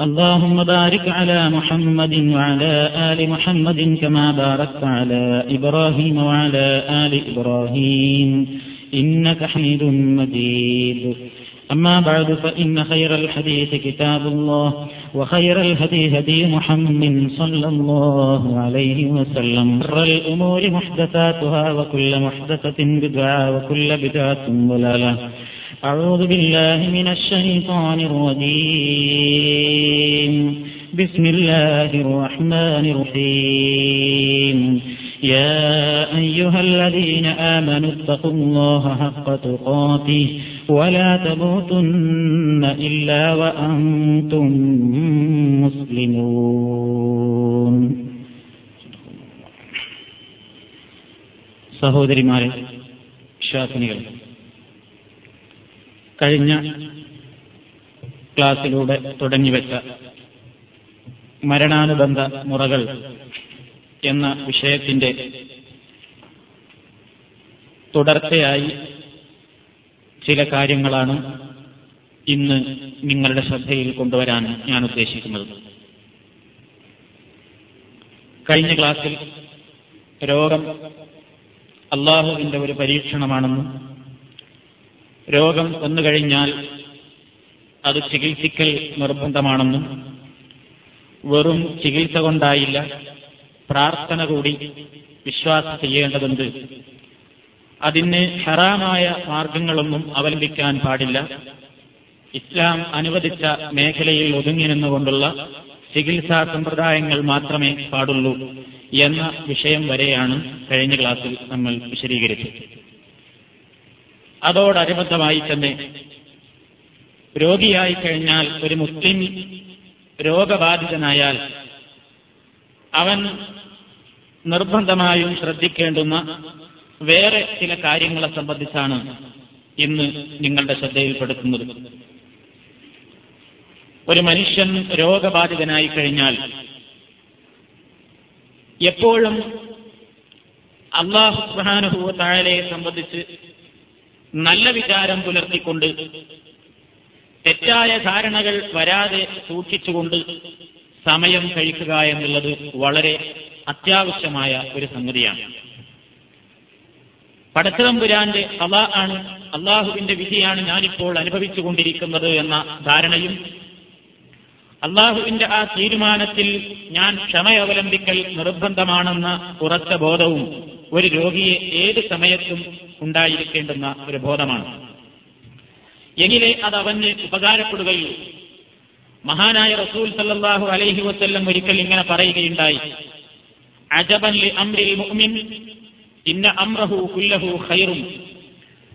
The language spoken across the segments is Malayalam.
اللهم بارك على محمد وعلى آل محمد كما باركت على إبراهيم وعلى آل إبراهيم إنك حميد مجيد. أما بعد فإن خير الحديث كتاب الله وخير الهدي هدي محمد صلى الله عليه وسلم. شر الأمور محدثاتها وكل محدثة بدعة وكل بدعة ضلالة. أعوذ بالله من الشيطان الرجيم. بسم الله الرحمن الرحيم يا أيها الذين آمنوا اتقوا الله حق تقاته ولا تموتن إلا وأنتم مسلمون സഹോദരിമാരെ വിശ്വാസിനികൾ കഴിഞ്ഞ ക്ലാസ്സിലൂടെ തുടങ്ങിവെച്ച മരണാനുബന്ധ മുറകൾ എന്ന വിഷയത്തിന്റെ തുടർച്ചയായി ചില കാര്യങ്ങളാണ് ഇന്ന് നിങ്ങളുടെ ശ്രദ്ധയിൽ കൊണ്ടുവരാൻ ഞാൻ ഉദ്ദേശിക്കുന്നത്. കഴിഞ്ഞ ക്ലാസ്സിൽ രോഗം അള്ളാഹുവിന്റെ ഒരു പരീക്ഷണമാണെന്നും രോഗം വന്നു കഴിഞ്ഞാൽ അത് ചികിത്സിക്കൽ നിർബന്ധമാണെന്നും വെറും ചികിത്സ കൊണ്ടായില്ല. പ്രാർത്ഥന കൂടി വിശ്വാസം ചെയ്യേണ്ടതുണ്ട്. അതിന് ഹറാമായ മാർഗങ്ങളൊന്നും അവലംബിക്കാൻ പാടില്ല. ഇസ്ലാം അനുവദിച്ച മേഖലയിൽ ഒതുങ്ങി നിന്നുകൊണ്ടുള്ള ചികിത്സാ സമ്പ്രദായങ്ങൾ മാത്രമേ പാടുള്ളൂ എന്ന വിഷയം വരെയാണ് കഴിഞ്ഞ ക്ലാസ്സിൽ നമ്മൾ വിശദീകരിച്ചത്. അതോടനുബന്ധമായി തന്നെ രോഗിയായി കഴിഞ്ഞാൽ ഒരു മുസ്ലിം രോഗബാധിതനായാൽ അവൻ നിർബന്ധമായും ശ്രദ്ധിക്കേണ്ടുന്ന വേറെ ചില കാര്യങ്ങളെ സംബന്ധിച്ചാണ് ഇന്ന് നിങ്ങളുടെ ശ്രദ്ധയിൽപ്പെടുത്തുന്നത്. ഒരു മനുഷ്യൻ രോഗബാധിതനായി കഴിഞ്ഞാൽ എപ്പോഴും അള്ളാഹു സുബാനുഭൂവ താഴലയെ സംബന്ധിച്ച് നല്ല വിചാരം പുലർത്തിക്കൊണ്ട് തെറ്റായ ധാരണകൾ വരാതെ സൂക്ഷിച്ചുകൊണ്ട് സമയം കഴിക്കുക എന്നുള്ളത് വളരെ അത്യാവശ്യമായ ഒരു സംഗതിയാണ്. പടച്ചതമ്പുരാന്റെ കഥ ആണ് അള്ളാഹുവിന്റെ വിധിയാണ് ഞാനിപ്പോൾ അനുഭവിച്ചുകൊണ്ടിരിക്കുന്നത് എന്ന ധാരണയും അള്ളാഹുവിന്റെ ആ തീരുമാനത്തിൽ ഞാൻ ക്ഷമ അവലംബിക്കൽ നിർബന്ധമാണെന്ന ഉറച്ച ബോധവും ഒരു രോഗിയെ ഏത് സമയത്തും ഉണ്ടായിരിക്കേണ്ടുന്ന ഒരു ബോധമാണ്. എങ്കിലേ അത് അവന് ഉപകാരപ്പെടുകയുള്ളൂ മഹാനായ റസൂൽ സല്ലാഹു അലൈഹി വസ്ല്ലം ഒരിക്കൽ ഇങ്ങനെ പറയുകയുണ്ടായി അജബൻ ലി അംരിൽ മുഅ്മിൻ ഇന്ന അംറഹു കുല്ലഹു ഖൈറും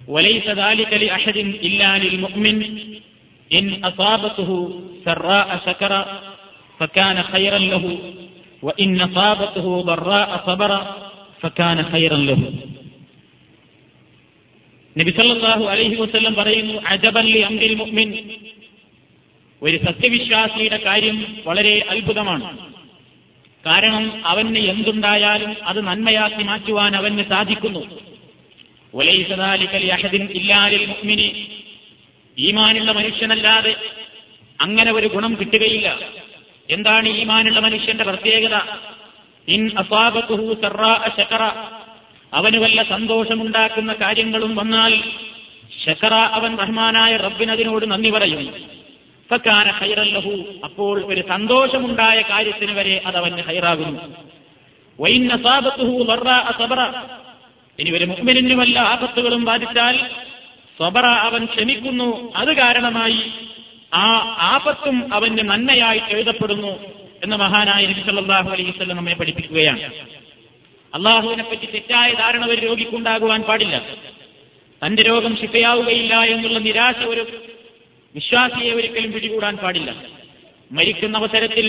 وليس ذلك لأحد إلا للمؤمن إن أصابته سراء شكر فكان خيرا له وإن أصابته ضراء صبر فكان خيرا له നബി സല്ലല്ലാഹു അലൈഹി വസല്ലം പറയുന്നു അജബല്ലി അംബിൽ മുഹ്മിൻ ഒരു സത്യവിശ്വാസിയുടെ കാര്യം വളരെ അത്ഭുതമാണ്. കാരണം അവന് എന്തുണ്ടായാലും അത് നന്മയാക്കി മാറ്റുവാൻ അവന് സാധിക്കുന്നു. ഈമാനുള്ള മനുഷ്യനല്ലാതെ അങ്ങനെ ഒരു ഗുണം കിട്ടുകയില്ല. എന്താണ് ഈമാനുള്ള മനുഷ്യന്റെ പ്രത്യേകത? ഇൻ അസാബത്തുഹു ശക്കറ അവന് വല്ല സന്തോഷമുണ്ടാക്കുന്ന കാര്യങ്ങളും വന്നാൽ ശക്കറ അവൻ റഹ്മാനായ റബ്ബിനതിനോട് നന്ദി പറയും. ഫക്കാന ഹൈറല്ലഹു അപ്പോൾ ഒരു സന്തോഷമുണ്ടായ കാര്യത്തിന് വരെ അത് അവന് ഹൈറാകുന്നു ഇനി ഒരു മുഹ്മിനിന് വല്ല ആപത്തുകളും ബാധിച്ചാൽ സ്വബറ അവൻ ക്ഷമിക്കുന്നു. അത് കാരണമായി ആ ആപത്തും അവന്റെ നന്മയായി എഴുതപ്പെടുന്നു എന്ന് മഹാനായ നബി സല്ലല്ലാഹു അലൈഹി വസല്ലം നമ്മെ പഠിപ്പിക്കുകയാണ്. അള്ളാഹുവിനെ പറ്റി തെറ്റായ ധാരണ ഒരു രോഗിക്കുണ്ടാകുവാൻ പാടില്ല. തന്റെ രോഗം ശിഫയാവുകയില്ല എന്നുള്ള നിരാശ ഒരു വിശ്വാസിയെ ഒരിക്കലും പിടികൂടാൻ പാടില്ല. മരിക്കുന്ന അവസരത്തിൽ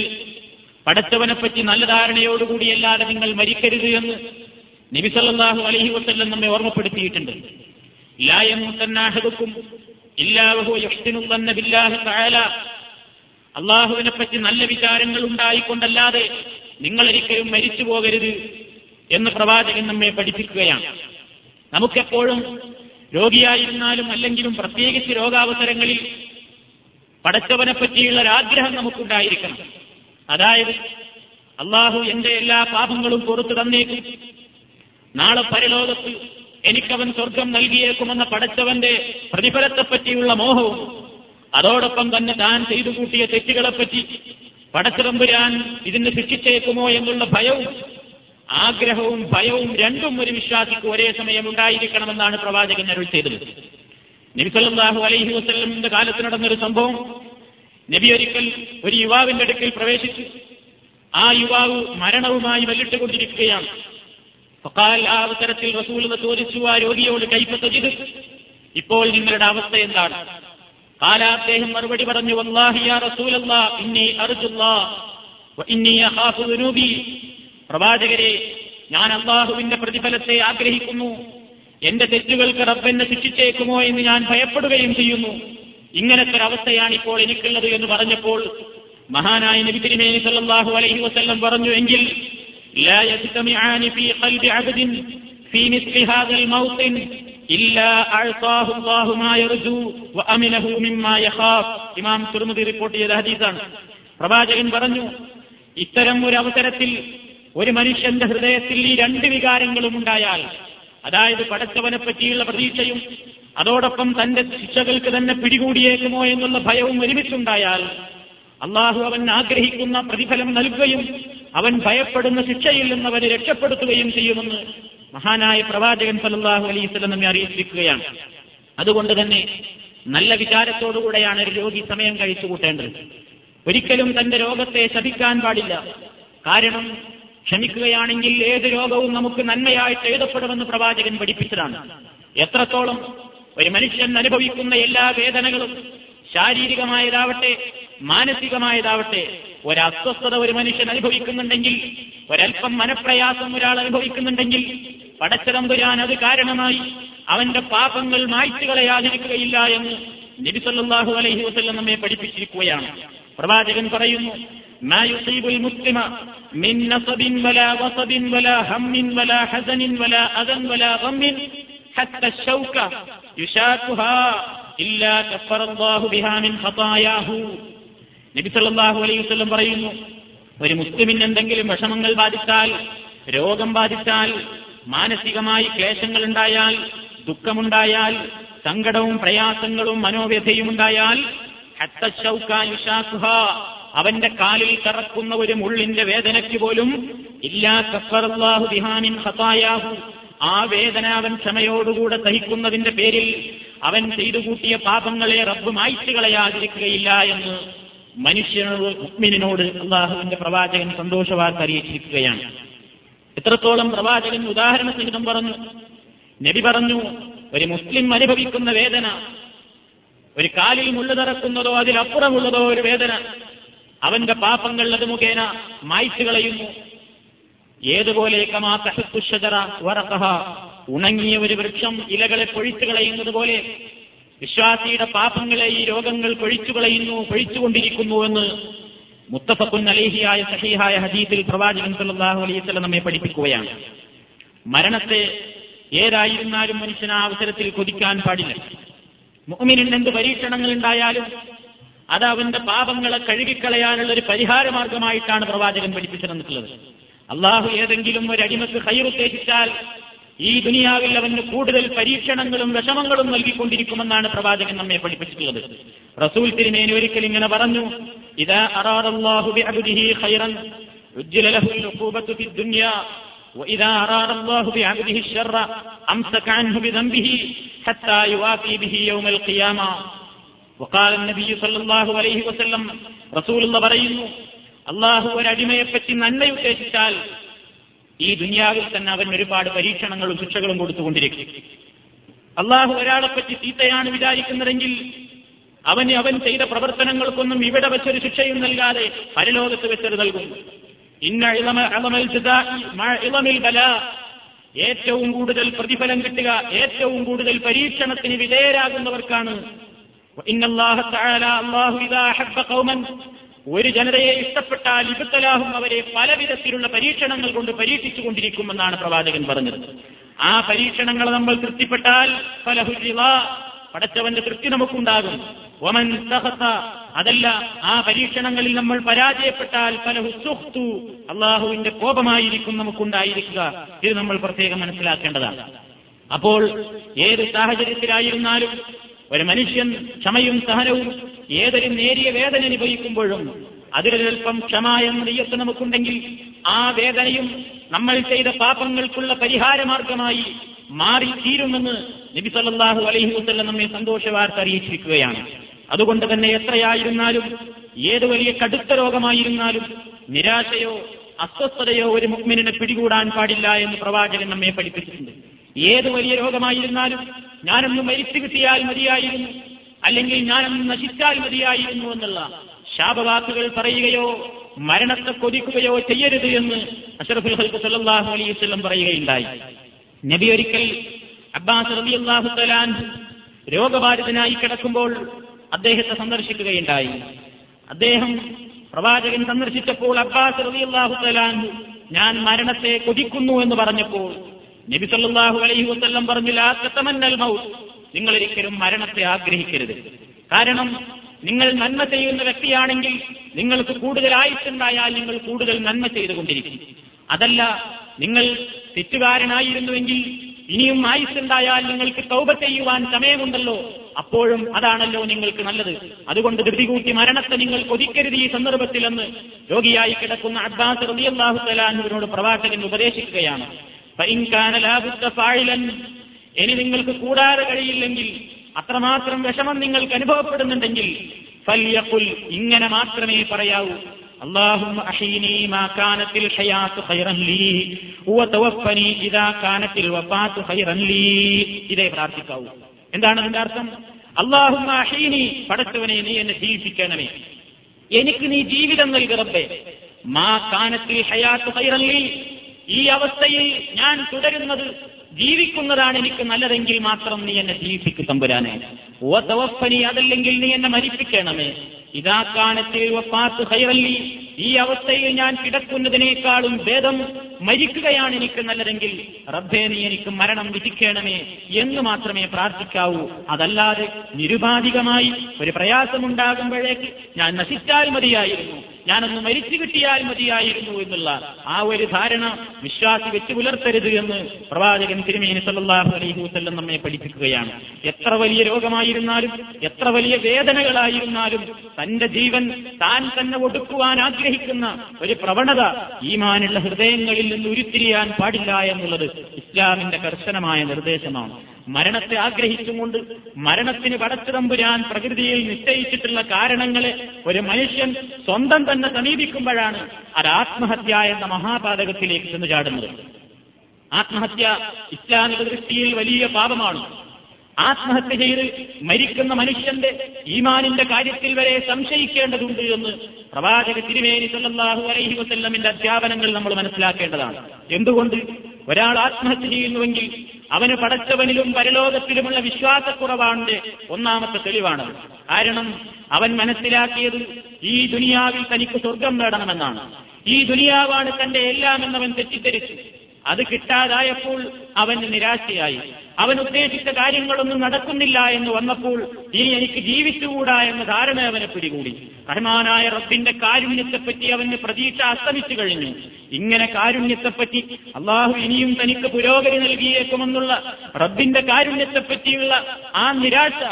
പടച്ചവനെപ്പറ്റി നല്ല ധാരണയോടുകൂടിയല്ലാതെ നിങ്ങൾ മരിക്കരുത് എന്ന് നബിസല്ലാഹു അലഹി വസ്ല്ലം നമ്മെ ഓർമ്മപ്പെടുത്തിയിട്ടുണ്ട്. ലായമുത്തന്നാഹതുക്കും അള്ളാഹുവിനെ പറ്റി നല്ല വിചാരങ്ങൾ ഉണ്ടായിക്കൊണ്ടല്ലാതെ നിങ്ങൾ ഒരിക്കലും മരിച്ചു പോകരുത് എന്ന് പ്രവാചകൻ നമ്മെ പഠിപ്പിക്കുകയാണ്. നമുക്കെപ്പോഴും രോഗിയായിരുന്നാലും അല്ലെങ്കിലും പ്രത്യേകിച്ച് രോഗാവസരങ്ങളിൽ പടച്ചവനെ പറ്റിയുള്ള ഒരാഗ്രഹം നമുക്കുണ്ടായിരിക്കണം. അതായത് അള്ളാഹു എന്റെ എല്ലാ പാപങ്ങളും പുറത്തു തന്നേക്കും. നാളെ പരലോകത്ത് എനിക്കവൻ സ്വർഗം നൽകിയേക്കുമെന്ന പടച്ചവന്റെ പ്രതിഫലത്തെപ്പറ്റിയുള്ള മോഹവും അതോടൊപ്പം തന്നെ താൻ ചെയ്തു കൂട്ടിയ തെറ്റുകളെപ്പറ്റി പടച്ചിറമ്പുരാൻ ഇതിന് ശിക്ഷിച്ചേക്കുമോ എന്നുള്ള ഭയവും ആഗ്രഹവും ഭയവും രണ്ടും ഒരു വിശ്വാസിക്ക് ഒരേ സമയം ഉണ്ടായിരിക്കണമെന്നാണ് പ്രവാചകൻ അരുൾ ചെയ്തത്. നബിസല്ലാഹു അലൈഹി വസ്ലമിന്റെ കാലത്ത് നടന്നൊരു സംഭവം. നബി ഒരിക്കൽ ഒരു യുവാവിന്റെ അടുക്കൽ പ്രവേശിച്ചു. ആ യുവാവ് മരണവുമായി വല്ലിട്ടുകൊണ്ടിരിക്കുകയാണ്. ആ അവസരത്തിൽ റസൂൽ ചോദിച്ചു ആ രോഗിയോട് കൈപ്പത്തജിത് ഇപ്പോൾ നിങ്ങളുടെ അവസ്ഥ എന്താണ്? കാല അദ്ദേഹം മറുപടി പറഞ്ഞു വല്ലാഹി യാ റസൂലല്ലാ ഇന്നി അർജുല്ലാ ഇന്നി ദുനൂബി. പ്രവാചകരെ ഞാൻ അള്ളാഹുവിന്റെ പ്രതിഫലത്തെ ആഗ്രഹിക്കുന്നു എന്റെ തെറ്റുകൾക്ക് റബ്ബെന്നെ ശിക്ഷിച്ചേക്കുമോ എന്ന് ഞാൻ ഭയപ്പെടുകയും ചെയ്യുന്നു ഇങ്ങനത്തെ ഒരു അവസ്ഥയാണ് ഇപ്പോൾ എനിക്കുള്ളത് എന്ന് പറഞ്ഞപ്പോൾ മഹാനായ നബി തിരുമേനി സല്ലല്ലാഹു അലൈഹി വസല്ലം പറഞ്ഞു എങ്കിൽ لا يجتمعان في قلب عبد في مثل هذا الموطن إلا أعطاه الله ما يرجو وأمنه مما يخاف ഇമാം തുറമുതി റിപ്പോർട്ട് ചെയ്ത ഹദീസാണ് പ്രവാചകൻ പറഞ്ഞു ഇത്തരം ഒരു അവസരത്തിൽ ഒരു മനുഷ്യന്റെ ഹൃദയത്തിൽ ഈ രണ്ട് വികാരങ്ങളും ഉണ്ടായാൽ അതായത് പടച്ചവനെ പറ്റിയുള്ള പ്രതീക്ഷയും അതോടൊപ്പം തന്റെ ശിക്ഷകൾക്ക് തന്നെ പിടികൂടിയേക്കുമോ എന്നുള്ള ഭയവും ഒരുമിച്ചുണ്ടായാൽ അള്ളാഹു അവൻ ആഗ്രഹിക്കുന്ന പ്രതിഫലം നൽകുകയും അവൻ ഭയപ്പെടുന്ന ശിക്ഷയിൽ നിന്ന് അവനെ രക്ഷപ്പെടുത്തുകയും ചെയ്യുമെന്ന് മഹാനായ പ്രവാചകൻ സല്ലല്ലാഹു അലൈഹി വസല്ലം നമ്മെ അറിയിച്ചിരിക്കുകയാണ്. അതുകൊണ്ട് തന്നെ നല്ല വിചാരത്തോടുകൂടെയാണ് ഒരു രോഗി സമയം കഴിച്ചു കൂട്ടേണ്ടത് ഒരിക്കലും തന്റെ രോഗത്തെ ശപിക്കാൻ പാടില്ല. കാരണം ക്ഷമിക്കുകയാണെങ്കിൽ ഏത് രോഗവും നമുക്ക് നന്മയായിട്ട് എഴുതപ്പെടുമെന്ന് പ്രവാചകൻ പഠിപ്പിച്ചതാണ്. എത്രത്തോളം ഒരു മനുഷ്യൻ അനുഭവിക്കുന്ന എല്ലാ വേദനകളും ശാരീരികമായതാവട്ടെ മാനസികമായതാവട്ടെ ഒരസ്വസ്ഥത ഒരു മനുഷ്യൻ അനുഭവിക്കുന്നുണ്ടെങ്കിൽ ഒരൽപ്പം മനപ്രയാസം ഒരാൾ അനുഭവിക്കുന്നുണ്ടെങ്കിൽ പടച്ചതമ്പുരാൻ അത് കാരണമായി അവന്റെ പാപങ്ങൾ മായ്ച്ചു കളയാതിരിക്കുകയില്ല എന്ന് നബിസല്ലാഹു അലൈഹി വസ്ല്ലം നമ്മെ പഠിപ്പിച്ചിരിക്കുകയാണ്. പ്രവാചകൻ പറയുന്നു ما يصيب المسلم من نصب ولا وصب ولا هم ولا حزن ولا أذى ولا غم حتى الشوكة يشاكها إلا كفر الله بها من خطاياه നബി സല്ലല്ലാഹു അലൈഹി വസല്ലം പറയുന്നു ഒരു മുസ്ലിമിന് എന്തെങ്കിലും വിഷമങ്ങൾ ബാധിച്ചാൽ രോഗം ബാധിച്ചാൽ മാനസികമായി ക്ലേശങ്ങൾ ഉണ്ടായാൽ ദുഃഖമുണ്ടായാൽ സങ്കടവും പ്രയാസങ്ങളും മനോവ്യഥയും ഉണ്ടായാൽ ഹത്ത ശൗക യുഷാഖുഹ അവന്റെ കാലിൽ കറക്കുന്ന ഒരു മുള്ളിന്റെ വേദനയ്ക്ക് പോലും ഇല്ലാ കഫറല്ലാഹു ബിഹാമിൻ ഖതായാഹു ആ വേദന അവൻ ക്ഷമയോടുകൂടെ സഹിക്കുന്നതിന്റെ പേരിൽ അവൻ ചെയ്തു കൂട്ടിയ പാപങ്ങളെ റബ്ബ് മായ്ച്ചു കളയാതിരിക്കുകയില്ല എന്ന് മനുഷ്യനോട് മുക്മിനോട് അള്ളാഹുവിന്റെ പ്രവാചകൻ സന്തോഷവാർത്ത അറിയിച്ചിരിക്കുകയാണ്. എത്രത്തോളം പ്രവാചകൻ ഉദാഹരണ സഹിതം പറഞ്ഞു. നബി പറഞ്ഞു ഒരു മുസ്ലിം അനുഭവിക്കുന്ന വേദന ഒരു കാലിൽ മുള്ളു തറക്കുന്നതോ അതിലപ്പുറമുള്ളതോ ഒരു വേദന അവന്റെ പാപങ്ങൾ അത് മുഖേന മായ്ച്ചു കളയുന്നു. ഏതുപോലെ ഉണങ്ങിയ ഒരു വൃക്ഷം ഇലകളെ പൊഴിച്ചു കളയുന്നത് പോലെ വിശ്വാസിയുടെ പാപങ്ങളെ ഈ രോഗങ്ങൾ പൊഴിച്ചു കളയുന്നു പൊഴിച്ചുകൊണ്ടിരിക്കുന്നു എന്ന് മുത്തഫക്കുൻ അലേഹിയായ സഹീഹായ ഹദീസിൽ പ്രവാചകൻ സല്ലാഹു അലൈഹി വസല്ലം നമ്മെ പഠിപ്പിക്കുകയാണ്. മരണത്തെ ഏതായിരുന്നാലും മനുഷ്യൻ ആ അവസരത്തിൽ കൊതിക്കാൻ പാടില്ല. മുഅ്മിനിന് എന്ത് പരീക്ഷണങ്ങൾ ഉണ്ടായാലും അത് അവന്റെ പാപങ്ങളെ കഴുകിക്കളയാനുള്ള ഒരു പരിഹാര മാർഗമായിട്ടാണ് പ്രവാചകൻ പഠിപ്പിച്ചിരുന്നിട്ടുള്ളത് അള്ളാഹു ഏതെങ്കിലും ഒരു അടിമക്ക് ഹൈറുദ്ദേശിച്ചാൽ ഈ ദുനിയാവിൽ അവന് കൂടുതൽ പരീക്ഷണങ്ങളും വിഷമങ്ങളും നൽകിക്കൊണ്ടിരിക്കുമെന്നാണ് പ്രവാചകൻ നമ്മെ പഠിപ്പിച്ചിട്ടുള്ളത് റസൂൽ തിരുമേനി ഒരിക്കൽ ഇങ്ങനെ പറഞ്ഞു ഇതാ അറാദല്ലാഹു ബിഅബ്ദിഹി ഖൈറൻ ഉജ്ജില ലഹുൽ ഉഖൂബത്തു ഫിദ് ദുനിയ وإذا أراد الله بعبده الشر أمسك عنه بذنبه حتى يوافي به يوم القيامة വക്കാൽ നബി സല്ലാഹു റസൂൽ എന്ന് പറയുന്നു അള്ളാഹു ഒരടിമയെപ്പറ്റി നന്മ ഉദ്ദേശിച്ചാൽ ഈ ദുനിയാവിൽ തന്നെ അവൻ ഒരുപാട് പരീക്ഷണങ്ങളും ശിക്ഷകളും കൊടുത്തുകൊണ്ടിരിക്കും. അള്ളാഹു ഒരാളെപ്പറ്റി ചീത്തയാണ് വിചാരിക്കുന്നതെങ്കിൽ അവന് അവൻ ചെയ്ത പ്രവർത്തനങ്ങൾക്കൊന്നും ഇവിടെ വെച്ചൊരു ശിക്ഷയും നൽകാതെ പരലോകത്ത് വെച്ചൊരു നൽകും. ഇന്ന ഏറ്റവും കൂടുതൽ പ്രതിഫലം കിട്ടുക ഏറ്റവും കൂടുതൽ പരീക്ഷണത്തിന് വിധേയരാകുന്നവർക്കാണ് ഒരു ജനതയെ ഇഷ്ടപ്പെട്ടാൽ ഇബുത്തലാഹും അവരെ പല വിധത്തിലുള്ള പരീക്ഷണങ്ങൾ കൊണ്ട് പരീക്ഷിച്ചുകൊണ്ടിരിക്കുമെന്നാണ് പ്രവാചകൻ പറഞ്ഞത്. ആ പരീക്ഷണങ്ങൾ നമ്മൾ തൃപ്തിപ്പെട്ടാൽ ഫലഹുരിള പടച്ചവന്റെ തൃപ്തി നമുക്കുണ്ടാകും. ഒമൻ സഹത്ത അതല്ല ആ പരീക്ഷണങ്ങളിൽ നമ്മൾ പരാജയപ്പെട്ടാൽ ഫലഹു സുഹ്തു അള്ളാഹുവിന്റെ കോപമായിരിക്കും നമുക്കുണ്ടായിരിക്കുക. ഇത് നമ്മൾ പ്രത്യേകം മനസ്സിലാക്കേണ്ടതാണ്. അപ്പോൾ ഏത് സാഹചര്യത്തിലായിരുന്നാലും ഒരു മനുഷ്യൻ ക്ഷമയും സഹനവും ഏതൊരു നേരിയ വേദന അനുഭവിക്കുമ്പോഴും അതിലൊരൽപ്പം ക്ഷമ എന്ന നെയ്യത്ത് നമുക്കുണ്ടെങ്കിൽ ആ വേദനയും നമ്മൾ ചെയ്ത പാപങ്ങൾക്കുള്ള പരിഹാരമാർഗമായി മാറിത്തീരുമെന്ന് നബി സല്ലല്ലാഹു അലൈഹി വസല്ലം നമ്മെ സന്തോഷവാർത്ത അറിയിച്ചിരിക്കുകയാണ്. അതുകൊണ്ട് തന്നെ എത്രയായിരുന്നാലും ഏത് വലിയ കടുത്ത രോഗമായിരുന്നാലും നിരാശയോ അസ്വസ്ഥതയോ ഒരു മുക്മിനെ പിടികൂടാൻ പാടില്ല എന്ന് പ്രവാചകൻ നമ്മെ പഠിപ്പിച്ചിട്ടുണ്ട്. ഏത് വലിയ രോഗമായിരുന്നാലും ഞാനൊന്ന് മരിച്ചു കിട്ടിയാൽ മതിയായിരുന്നു. അല്ലെങ്കിൽ ഞാനൊന്ന് നശിച്ചാൽ മതിയായിരുന്നു എന്നുള്ള ശാപവാക്കുകൾ പറയുകയോ മരണത്തെ കൊതിക്കുകയോ ചെയ്യരുത് എന്ന് അഷറഫുൽ അലൈഹി വസ്ലം പറയുകയുണ്ടായി. നബി ഒരിക്കൽ അബ്ബാസ് രോഗബാധിതനായി കിടക്കുമ്പോൾ അദ്ദേഹത്തെ സന്ദർശിക്കുകയുണ്ടായി. അദ്ദേഹം പ്രവാചകൻ സന്ദർശിച്ചപ്പോൾ അബ്ബാസ് റളിയല്ലാഹു തലാൻ ഞാൻ മരണത്തെ കൊതിക്കുന്നു എന്ന് പറഞ്ഞപ്പോൾ നബി സല്ലാഹു അലൈഹി വസ്ല്ലം പറഞ്ഞു ലാത്തമന്നൽ മൗത്ത്. നിങ്ങൾ ഒരിക്കലും മരണത്തെ ആഗ്രഹിക്കരുത്. കാരണം നിങ്ങൾ നന്മ ചെയ്യുന്ന വ്യക്തിയാണെങ്കിൽ നിങ്ങൾക്ക് കൂടുതൽ ആയുസ്സുണ്ടായാൽ നിങ്ങൾ കൂടുതൽ നന്മ ചെയ്തുകൊണ്ടിരിക്കും. അതല്ല നിങ്ങൾ തെറ്റുകാരനായിരുന്നുവെങ്കിൽ ഇനിയും ആയുസ്സുണ്ടായാൽ നിങ്ങൾക്ക് തൗബ ചെയ്യുവാൻ സമയമുണ്ടല്ലോ. അപ്പോഴും അതാണല്ലോ നിങ്ങൾക്ക് നല്ലത്. അതുകൊണ്ട് ധൃതി കൂട്ടി മരണത്തെ നിങ്ങൾ കൊതിക്കരുത് ഈ സന്ദർഭത്തിലെന്ന് രോഗിയായി കിടക്കുന്ന അബ്ബാസ് റളിയല്ലാഹു തലാഹുവിനോട് പ്രവാചകൻ ഉപദേശിക്കുകയാണ്. ഫഇൻ കാന ലാ ബുദ്ദ ഫാഇലൻ ഇനി നിങ്ങൾക്ക് കൂടാതെ കഴിയില്ലെങ്കിൽ അത്രമാത്രം വിഷമം നിങ്ങൾക്ക് അനുഭവപ്പെടുന്നുണ്ടെങ്കിൽ ഫല്യഖുൽ ഇങ്ങനെ മാത്രമേ പറയാവൂ اللهم أحيني ما كانت الحياة خيرا لي وتوفني إذا كانت الوفاة خيرا لي ഇതേ പ്രാർത്ഥിക്കാവൂ എന്താണ് അതിന്റെ അർത്ഥം അള്ളാഹുമ്മ അഹീനി പടച്ചവനെ നീ എന്നെ ജീവിപ്പിക്കണമേ എനിക്ക് നീ ജീവിതം നൽകറബേ മാ കാനത്തിൽ ഹയാത്ത് ഹൈറല്ലി ഈ അവസ്ഥയിൽ ഞാൻ തുടരുന്നത് ജീവിക്കുന്നതാണ് എനിക്ക് നല്ലതെങ്കിൽ മാത്രം നീ എന്നെ ജീവിപ്പിക്കു തമ്പുരാനെ. ഓ അതല്ലെങ്കിൽ നീ എന്നെ മരിപ്പിക്കണമേ. ഇതാ കാണത്തിൽ ഹൈറല്ലി ഈ അവസ്ഥയിൽ ഞാൻ കിടക്കുന്നതിനേക്കാളും ഭേദം മരിക്കുകയാണ് എനിക്ക് നല്ലതെങ്കിൽ റബ്ബേ നീ എനിക്ക് മരണം വിധിക്കണമേ എന്ന് മാത്രമേ പ്രാർത്ഥിക്കാവൂ. അതല്ലാതെ നിരുപാധികമായി ഒരു പ്രയാസമുണ്ടാകുമ്പോഴേക്ക് ഞാൻ നശിച്ചാൽ മതിയായിരുന്നു. ഞാനൊന്ന് മരിച്ചു കിട്ടിയാൽ മതിയായിരുന്നു എന്നുള്ള ആ ഒരു ധാരണ വിശ്വാസി വെച്ച് പുലർത്തരുത് എന്ന് പ്രവാചകൻ തിരുമേനി സല്ലാഹു അലൈഹി വസല്ലം നമ്മെ പഠിപ്പിക്കുകയാണ്. എത്ര വലിയ രോഗമായിരുന്നാലും എത്ര വലിയ വേദനകളായിരുന്നാലും തന്റെ ജീവൻ താൻ തന്നെ ഒടുക്കുവാൻ ആഗ്രഹിക്കുന്ന ഒരു പ്രവണത ഈമാനുള്ള ഹൃദയങ്ങളിൽ നിന്ന് ഉരുത്തിരിയാൻ പാടില്ല എന്നുള്ളത് ഇസ്ലാമിന്റെ കർശനമായ നിർദ്ദേശമാണ്. മരണത്തെ ആഗ്രഹിച്ചുകൊണ്ട് മരണത്തിന് പടച്ചിടമ്പുരാൻ പ്രകൃതിയിൽ നിശ്ചയിച്ചിട്ടുള്ള കാരണങ്ങളെ ഒരു മനുഷ്യൻ സ്വന്തം തന്നെ സമീപിക്കുമ്പോഴാണ് അത് ആത്മഹത്യ എന്ന മഹാപാതകത്തിലേക്ക് ചെന്ന് ചാടുന്നത്. ആത്മഹത്യ ഇസ്ലാമിക ദൃഷ്ടിയിൽ വലിയ പാപമാണ്. ആത്മഹത്യ ചെയ്ത് മരിക്കുന്ന മനുഷ്യന്റെ ഈമാനിന്റെ കാര്യത്തിൽ വരെ സംശയിക്കേണ്ടതുണ്ട് എന്ന് പ്രവാചക തിരുമേനി സല്ലാഹു അലൈഹി വസ്ല്ലമിന്റെ അധ്യാപനങ്ങൾ നമ്മൾ മനസ്സിലാക്കേണ്ടതാണ്. എന്തുകൊണ്ട്? ഒരാൾ ആത്മഹത്യ ചെയ്യുന്നുവെങ്കിൽ അവന് പടച്ചവനിലും പരലോകത്തിലുമുള്ള വിശ്വാസക്കുറവാണ് ഒന്നാമത്തെ തെളിവാണ് കാരണം അവൻ മനസ്സിലാക്കിയത് ഈ ദുനിയാവിൽ തനിക്ക് സ്വർഗം നേടണമെന്നാണ്. ഈ ദുനിയാവാണ് തന്റെ എല്ലാം എന്നവൻ തെറ്റിദ്ധരിച്ചു. അത് കിട്ടാതായപ്പോൾ അവന് നിരാശയായി. അവൻ ഉദ്ദേശിച്ച കാര്യങ്ങളൊന്നും നടക്കുന്നില്ല എന്ന് വന്നപ്പോൾ ഇനി എനിക്ക് ജീവിച്ചുകൂടാ എന്ന ധാരണ അവനെ പിടികൂടി. റഹ്മാനായ റബ്ബിന്റെ കാരുണ്യത്തെപ്പറ്റി അവന് പ്രതീക്ഷ അസ്തമിച്ചു കഴിഞ്ഞു. ഇങ്ങനെ കാരുണ്യത്തെപ്പറ്റി അള്ളാഹു ഇനിയും തനിക്ക് പുരോഗതി നൽകിയേക്കുമെന്നുള്ള റബ്ബിന്റെ കാരുണ്യത്തെപ്പറ്റിയുള്ള ആ നിരാശ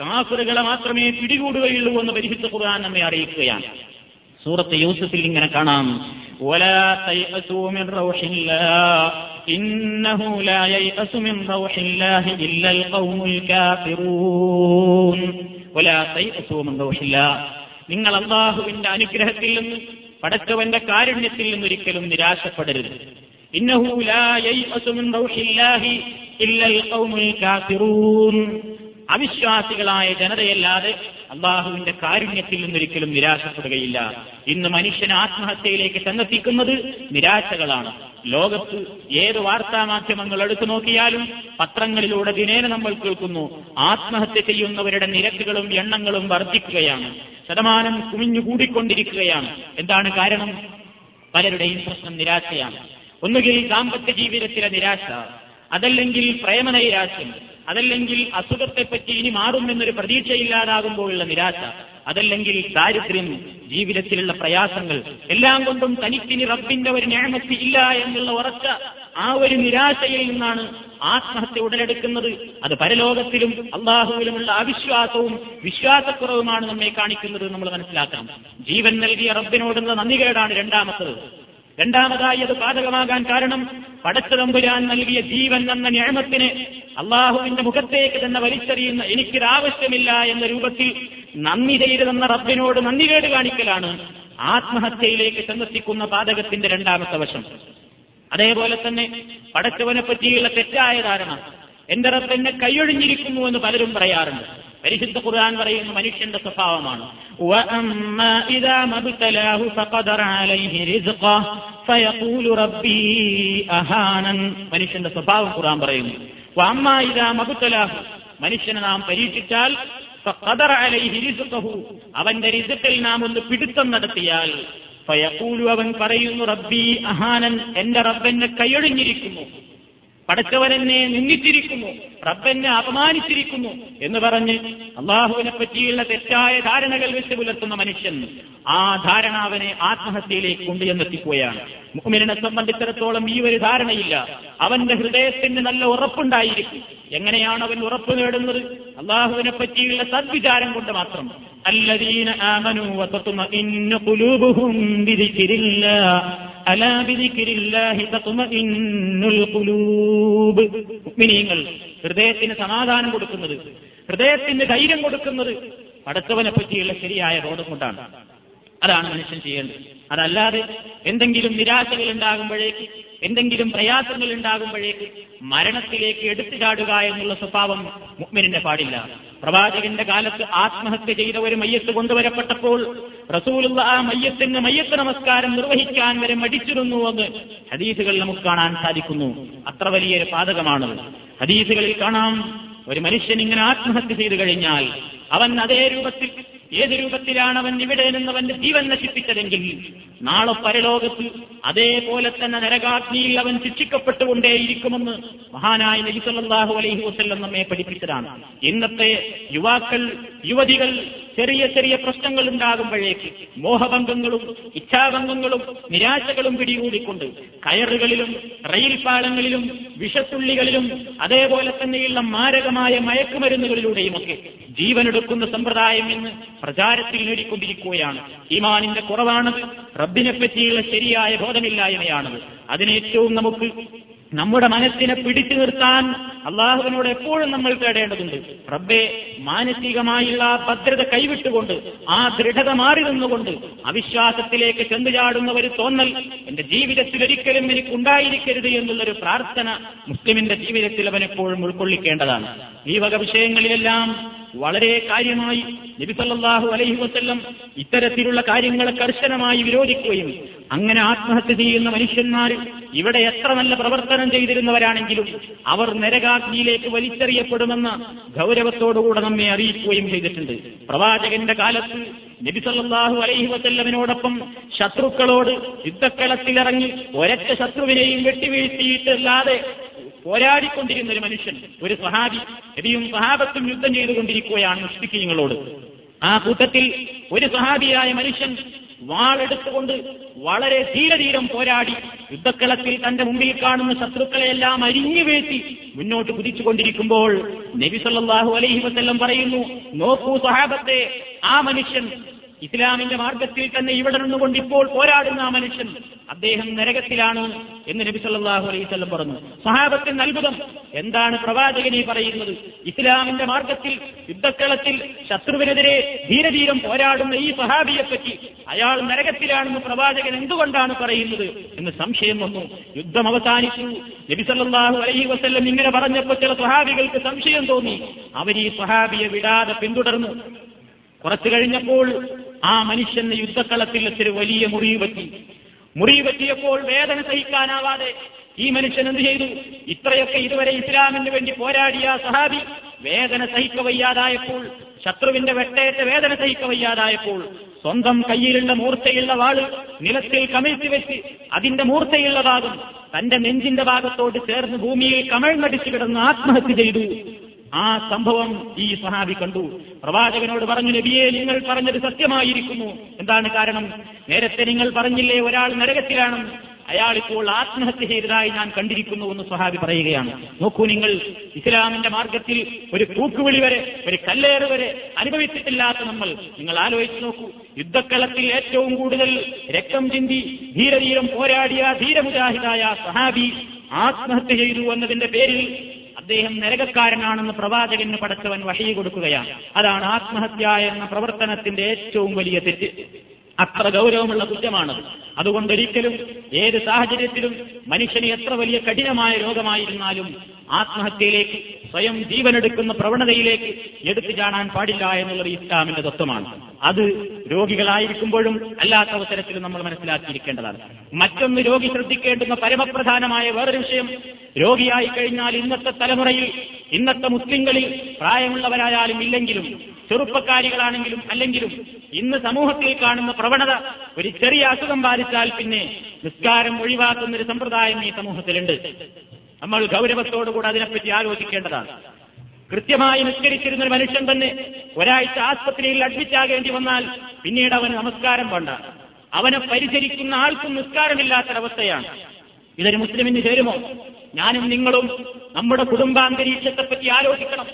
കാഫറുകളെ മാത്രമേ പിടികൂടുകയുള്ളൂ എന്ന് പരിശുദ്ധ ഖുർആൻ നമ്മെ അറിയിക്കുകയാണ്. സൂറത്ത് യൂസുഫിൽ ഇങ്ങനെ കാണാം. നിങ്ങൾ അള്ളാഹുവിന്റെ അനുഗ്രഹത്തിൽ നിന്ന് പടച്ചവന്റെ കാരുണ്യത്തിൽ നിന്ന് ഒരിക്കലും നിരാശപ്പെടരുത്. അവിശ്വാസികളായ ജനതയല്ലാതെ അള്ളാഹുവിന്റെ കാരുണ്യത്തിൽ നിന്നൊരിക്കലും നിരാശപ്പെടുകയില്ല. ഇന്ന് മനുഷ്യൻ ആത്മഹത്യയിലേക്ക് ചെന്നെത്തിക്കുന്നത് നിരാശകളാണ്. ലോകത്ത് ഏത് വാർത്താ മാധ്യമങ്ങൾ എടുത്തു നോക്കിയാലും പത്രങ്ങളിലൂടെ ദിനേന നമ്മൾ കേൾക്കുന്നു. ആത്മഹത്യ ചെയ്യുന്നവരുടെ നിരക്കുകളും എണ്ണങ്ങളും വർദ്ധിക്കുകയാണ്. ശതമാനം കുമിഞ്ഞുകൂടിക്കൊണ്ടിരിക്കുകയാണ് എന്താണ് കാരണം? പലരുടെയും പ്രശ്നം നിരാശയാണ്. ഒന്നുകിൽ ദാമ്പത്യ ജീവിതത്തിലെ നിരാശ അതല്ലെങ്കിൽ പ്രേമനൈരാശ്യം അതല്ലെങ്കിൽ അസുഖത്തെപ്പറ്റി ഇനി മാറുമെന്നൊരു പ്രതീക്ഷയില്ലാതാകുമ്പോഴുള്ള നിരാശ അതല്ലെങ്കിൽ ദാരിദ്ര്യം ജീവിതത്തിലുള്ള പ്രയാസങ്ങൾ എല്ലാം കൊണ്ടും തനിക്കിനി റബ്ബിന്റെ ഒരു ഞാമത്തി ഇല്ല എന്നുള്ള ഉറച്ച ആ ഒരു നിരാശയിൽ നിന്നാണ് ആത്മഹത്യ ഉടലെടുക്കുന്നത്. അത് പരലോകത്തിലും അള്ളാഹുവിലുമുള്ള അവിശ്വാസവും വിശ്വാസക്കുറവുമാണ് നമ്മെ കാണിക്കുന്നത് നമ്മൾ മനസ്സിലാക്കണം. ജീവൻ നൽകിയ റബ്ബിനോടുള്ള നന്ദികേടാണ് രണ്ടാമത്തത്. രണ്ടാമതായി അത് ബാധകമാകാൻ കാരണം പടച്ചതമ്പുരാൻ നൽകിയ ജീവൻ എന്ന ഞാമത്തിന് അള്ളാഹുവിന്റെ മുഖത്തേക്ക് തന്നെ വലിച്ചെറിയുന്ന എനിക്കൊരാവശ്യമില്ല എന്ന രൂപത്തിൽ നന്ദി ചെയ്തതെന്ന റബ്ബിനോട് നന്ദി കേട് കാണിക്കലാണ് ആത്മഹത്യയിലേക്ക് ചെന്നെത്തിക്കുന്ന പാതകത്തിന്റെ രണ്ടാമത്തെ വശം. അതേപോലെ തന്നെ പടച്ചവനെ പറ്റിയുള്ള തെറ്റായ ധാരണ. എന്റെ റബ്ബ് എന്നെ കൈയൊഴിഞ്ഞിരിക്കുന്നു എന്ന് പലരും പറയാറുണ്ട്. പരിശുദ്ധ ഖുർആൻ പറയുന്ന മനുഷ്യന്റെ സ്വഭാവമാണ്. മനുഷ്യന്റെ സ്വഭാവം ഖുർആൻ പറയുന്നു. മനുഷ്യനെ നാം പരീക്ഷിച്ചാൽ അവന്റെ രിസത്തിൽ നാം ഒന്ന് പിടുത്തം നടത്തിയാൽ അവൻ പറയുന്നു റബ്ബി അഹാനൻ എന്റെ റബ്ബെന്നെ കൈയൊഴിഞ്ഞിരിക്കുന്നു. പടച്ചവനെന്നെ നിന്നിച്ചിരിക്കുന്നു റബ്ബെന്നെ അപമാനിച്ചിരിക്കുന്നു എന്ന് പറഞ്ഞ് അള്ളാഹുവിനെ പറ്റിയുള്ള തെറ്റായ ധാരണകൾ വെച്ച് പുലർത്തുന്ന മനുഷ്യൻ ആ ധാരണ അവനെ ആത്മഹത്യയിലേക്ക് കൊണ്ടുചെന്നെത്തിക്കുകയാണ്. മുഹമ്മിനെ സംബന്ധിച്ചിടത്തോളം ഈ ഒരു ധാരണയില്ല. അവന്റെ ഹൃദയത്തിന് നല്ല ഉറപ്പുണ്ടായിരിക്കും. എങ്ങനെയാണ് അവൻ ഉറപ്പ് നേടുന്നത്? അള്ളാഹുവിനെ പറ്റിയുള്ള സദ്വിചാരം കൊണ്ട് മാത്രം. അല്ലദീന ആമനു വസത്തുമ ഇന്നു കുലൂബുഹും അലാ ഹൃദയത്തിന് സമാധാനം കൊടുക്കുന്നത് ഹൃദയത്തിന് ധൈര്യം കൊടുക്കുന്നത് അടുത്തവനെ പറ്റിയുള്ള ശരിയായ ബോധം കൊണ്ടാണ്. അതാണ് മനുഷ്യൻ ചെയ്യേണ്ടത്. അതല്ലാതെ എന്തെങ്കിലും നിരാശകൾ ഉണ്ടാകുമ്പോഴേക്ക് എന്തെങ്കിലും പ്രയാസങ്ങൾ ഉണ്ടാകുമ്പോഴേക്ക് മരണത്തിലേക്ക് എടുത്തു ചാടുക എന്നുള്ള സ്വഭാവം മുഗ്മിനിന്റെ പാടില്ല. പ്രവാചകന്റെ കാലത്ത് ആത്മഹത്യ ചെയ്ത ഒരു മയ്യത്ത് കൊണ്ടുവരപ്പെട്ടപ്പോൾ റസൂലുള്ള ആ മയ്യത്തിന് മയ്യത്ത് നമസ്കാരം നിർവഹിക്കാൻ വരെ മടിച്ചിരുന്നുവെന്ന് ഹദീസുകൾ നമുക്ക് കാണാൻ സാധിക്കുന്നു. അത്ര വലിയൊരു പാതകമാണ് ഹദീസുകളിൽ കാണാം ഒരു മനുഷ്യൻ ഇങ്ങനെ ആത്മഹത്യ ചെയ്തു കഴിഞ്ഞാൽ അവൻ അതേ രൂപത്തിൽ ഏത് രൂപത്തിലാണ് അവൻ ഇവിടെ നിന്നവന്റെ ജീവൻ നശിപ്പിച്ചതെങ്കിൽ നാളെ പരലോകത്ത് അതേപോലെ തന്നെ നരകാഗ്നിയിൽ അവൻ ശിക്ഷിക്കപ്പെട്ടുകൊണ്ടേയിരിക്കുമെന്ന് മഹാനായ നബി സല്ലല്ലാഹു അലൈഹി വസല്ലം നമ്മെ പഠിപ്പിച്ചതാണ്. ഇന്നത്തെ യുവാക്കൾ യുവതികൾ ചെറിയ ചെറിയ പ്രശ്നങ്ങൾ ഉണ്ടാകുമ്പോഴേക്ക് മോഹഭംഗങ്ങളും ഇച്ഛാഭംഗങ്ങളും നിരാശകളും പിടികൂടിക്കൊണ്ട് കയറുകളിലും റെയിൽ പാളങ്ങളിലും വിഷത്തുള്ളികളിലും അതേപോലെ തന്നെയുള്ള മാരകമായ മയക്കുമരുന്നുകളിലൂടെയുമൊക്കെ ജീവനെടുക്കുന്ന സമ്പ്രദായം ഇന്ന് പ്രചാരത്തിൽ നേടിക്കൊണ്ടിരിക്കുകയാണ്. ഈമാനിന്റെ കുറവാണത് റബ്ബിനെപ്പറ്റിയുള്ള ശരിയായ ബോധമില്ലായ്മയാണത്. അതിനേറ്റവും നമുക്ക് നമ്മുടെ മനസ്സിനെ പിടിച്ചു നിർത്താൻ അള്ളാഹുവിനോട് എപ്പോഴും നമ്മൾ തേടേണ്ടതുണ്ട്. റബ്ബെ മാനസികമായുള്ള ഭദ്രത കൈവിട്ടുകൊണ്ട് ആ ദൃഢത മാറി നിന്നുകൊണ്ട് അവിശ്വാസത്തിലേക്ക് ചെന്നുചാടുന്ന ഒരു തോന്നൽ എന്റെ ജീവിതത്തിൽ ഒരിക്കലും എനിക്ക് ഉണ്ടായിരിക്കരുത് എന്നുള്ളൊരു പ്രാർത്ഥന മുസ്ലിമിന്റെ ജീവിതത്തിൽ അവനെപ്പോഴും ഉൾക്കൊള്ളിക്കേണ്ടതാണ്. ഈ വക വിഷയങ്ങളിലെല്ലാം വളരെ കാര്യമായി നബി സല്ലല്ലാഹു അലൈഹി വസ്ല്ലം ഇത്തരത്തിലുള്ള കാര്യങ്ങളെ കർശനമായി വിരോധിക്കുകയും അങ്ങനെ ആത്മഹത്യ ചെയ്യുന്ന മനുഷ്യന്മാർ ഇവിടെ എത്ര നല്ല പ്രവർത്തനം ചെയ്തിരുന്നവരാണെങ്കിലും അവർ നരകാഗ്നിയിലേക്ക് വലിച്ചെറിയപ്പെടുമെന്ന് ഗൗരവത്തോടുകൂടെ നമ്മെ അറിയിക്കുകയും ചെയ്തിട്ടുണ്ട്. പ്രവാചകന്റെ കാലത്ത് നബിസല്ലാഹു അലൈഹി വസല്ലമിനോടൊപ്പം ശത്രുക്കളോട് യുദ്ധക്കളത്തിലിറങ്ങി ഒരൊറ്റ ശത്രുവിനെയും വെട്ടിവീഴ്ത്തിയിട്ടല്ലാതെ പോരാടിക്കൊണ്ടിരുന്ന ഒരു മനുഷ്യൻ ഒരു സഹാബി നബിയും സഹാബത്തും യുദ്ധം ചെയ്തുകൊണ്ടിരിക്കുകയാണ് മുഷ്ടിക്കീങ്ങളോട്. ആ കൂട്ടത്തിൽ ഒരു സഹാബിയായ മനുഷ്യൻ വാളെടുത്തുകൊണ്ട് വളരെ ധീരധീരം പോരാടി യുദ്ധക്കളത്തിൽ തന്റെ മുമ്പിൽ കാണുന്ന ശത്രുക്കളെയെല്ലാം അരിഞ്ഞു വീഴ്ത്തി മുന്നോട്ട് കുതിച്ചുകൊണ്ടിരിക്കുമ്പോൾ നബി സല്ലല്ലാഹു അലൈഹി വസല്ലം പറയുന്നു നോക്കൂ സഹാബത്തെ ആ മനുഷ്യൻ ഇസ്ലാമിന്റെ മാർഗത്തിൽ തന്നെ ഇവിടെ നിന്നുകൊണ്ട് ഇപ്പോൾ പോരാടുന്ന ആ മനുഷ്യൻ അദ്ദേഹം നരകത്തിലാണ് എന്ന് നബി സല്ലാഹു അലൈഹി വസല്ലം പറഞ്ഞു. സഹാബത്തിന് അത്ഭുതം എന്താണ് പ്രവാചകനെ പറയുന്നത്? ഇസ്ലാമിന്റെ മാർഗത്തിൽ യുദ്ധക്കളത്തിൽ ശത്രുവിനെതിരെ ധീരധീരം പോരാടുന്ന ഈ സഹാബിയെപ്പറ്റി അയാൾ നരകത്തിലാണെന്ന് പ്രവാചകൻ എന്തുകൊണ്ടാണ് പറയുന്നത്? എന്ന് സംശയം വന്നു. യുദ്ധം അവസാനിച്ചു. നബി സല്ലാഹു അലൈഹി വസ്ല്ലം ഇങ്ങനെ പറഞ്ഞപ്പോൾ ചില സഹാബികൾക്ക് സംശയം തോന്നി. അവർ ഈ സഹാബിയെ വിടാതെ പിന്തുടർന്നു. കുറച്ചു കഴിഞ്ഞപ്പോൾ ആ മനുഷ്യന് യുദ്ധക്കളത്തിൽ ഒരു വലിയ മുറിവ് പറ്റി. മുറിവ് പറ്റിയപ്പോൾ വേദന സഹിക്കാനാവാതെ ഈ മനുഷ്യൻ എന്ത് ചെയ്തു? ഇത്രയൊക്കെ ഇതുവരെ ഇസ്ലാമിന് വേണ്ടി പോരാടിയ സഹാബി വേദന സഹിക്കവയ്യാതായപ്പോൾ ശത്രുവിന്റെ വെട്ടേറ്റ വേദന സഹിക്കവയ്യാതായപ്പോൾ സ്വന്തം കയ്യിലുള്ള മൂർച്ചയുള്ള വാൾ നിലത്തിൽ കമിഴ്ത്തി വെച്ച് അതിന്റെ മൂർച്ചയുള്ള ഭാഗം തന്റെ നെഞ്ചിന്റെ ഭാഗത്തോട് ചേർന്ന് ഭൂമിയിൽ കമഴ്ന്നടിച്ചു കിടന്ന് ആത്മഹത്യ ചെയ്തു. ആ സംഭവം ഈ സഹാബി കണ്ടു. പ്രവാചകനോട് പറഞ്ഞു നബിയെ നിങ്ങൾ പറഞ്ഞത് സത്യമായിരിക്കുന്നു. എന്താണ് കാരണം? നേരത്തെ നിങ്ങൾ പറഞ്ഞില്ലേ ഒരാൾ നരകത്തിലാണ്. അയാൾ ഇപ്പോൾ ആത്മഹത്യ ചെയ്തതായി ഞാൻ കണ്ടിരിക്കുന്നു എന്ന് സ്വഹാബി പറയുകയാണ്. നോക്കൂ നിങ്ങൾ ഇസ്ലാമിന്റെ മാർഗത്തിൽ ഒരു തൂക്കുവിളി വരെ ഒരു കല്ലേറ് വരെ അനുഭവിച്ചിട്ടില്ലാത്ത നമ്മൾ. നിങ്ങൾ ആലോചിച്ചു നോക്കൂ യുദ്ധക്കളത്തിൽ ഏറ്റവും കൂടുതൽ രക്തം ചിന്തി ധീരധീരം പോരാടിയ ധീരമുജാഹിദായ സഹാബി ആത്മഹത്യ ചെയ്തു എന്നതിന്റെ പേരിൽ അദ്ദേഹം നരകക്കാരനാണെന്ന് പ്രവാചകന് പടച്ചവൻ വഴി കൊടുക്കുകയാണ്. അതാണ് ആത്മഹത്യ എന്ന പ്രവർത്തനത്തിന്റെ ഏറ്റവും വലിയ തെറ്റ്. അത്ര ഗൗരവമുള്ള കുറ്റമാണ്. അതുകൊണ്ടൊരിക്കലും ഏത് സാഹചര്യത്തിലും മനുഷ്യന് എത്ര വലിയ കഠിനമായ രോഗമായിരുന്നാലും ആത്മഹത്യയിലേക്ക് സ്വയം ജീവനെടുക്കുന്ന പ്രവണതയിലേക്ക് എടുത്തു ചാടാൻ പാടില്ല എന്നുള്ളത് ഇസ്ലാമിന്റെ തത്വമാണ്. അത് രോഗികളായിരിക്കുമ്പോഴും അല്ലാത്ത അവസരത്തിലും നമ്മൾ മനസ്സിലാക്കിയിരിക്കേണ്ടതാണ്. മറ്റൊന്ന് രോഗി ശ്രദ്ധിക്കേണ്ടുന്ന പരമപ്രധാനമായ വേറൊരു വിഷയം രോഗിയായി കഴിഞ്ഞാൽ ഇന്നത്തെ തലമുറയിൽ ഇന്നത്തെ മുസ്ലിങ്ങളിൽ പ്രായമുള്ളവരായാലും ഇല്ലെങ്കിലും ചെറുപ്പക്കാരികളാണെങ്കിലും അല്ലെങ്കിലും ഇന്ന് സമൂഹത്തിൽ കാണുന്ന പ്രവണത ഒരു ചെറിയ അസുഖം ബാധിച്ചാൽ പിന്നെ നിസ്കാരം ഒഴിവാക്കുന്ന ഒരു സമ്പ്രദായം ഈ സമൂഹത്തിലുണ്ട്. നമ്മൾ ഗൗരവത്തോടുകൂടെ അതിനെപ്പറ്റി ആലോചിക്കേണ്ടതാണ്. കൃത്യമായി നിസ്കരിച്ചിരുന്ന ഒരു മനുഷ്യൻ തന്നെ ഒരാഴ്ച ആസ്പത്രിയിൽ അഡ്മിറ്റാകേണ്ടി വന്നാൽ പിന്നീട് അവന് നമസ്കാരം വേണ്ട. അവനെ പരിചരിക്കുന്ന ആൾക്കും നിസ്കാരമില്ലാത്തൊരവസ്ഥയാണ്. ഇതൊരു മുസ്ലിമിന് ചേരുമോ? ഞാനും നിങ്ങളും നമ്മുടെ കുടുംബാന്തരീക്ഷത്തെപ്പറ്റി ആലോചിക്കണം.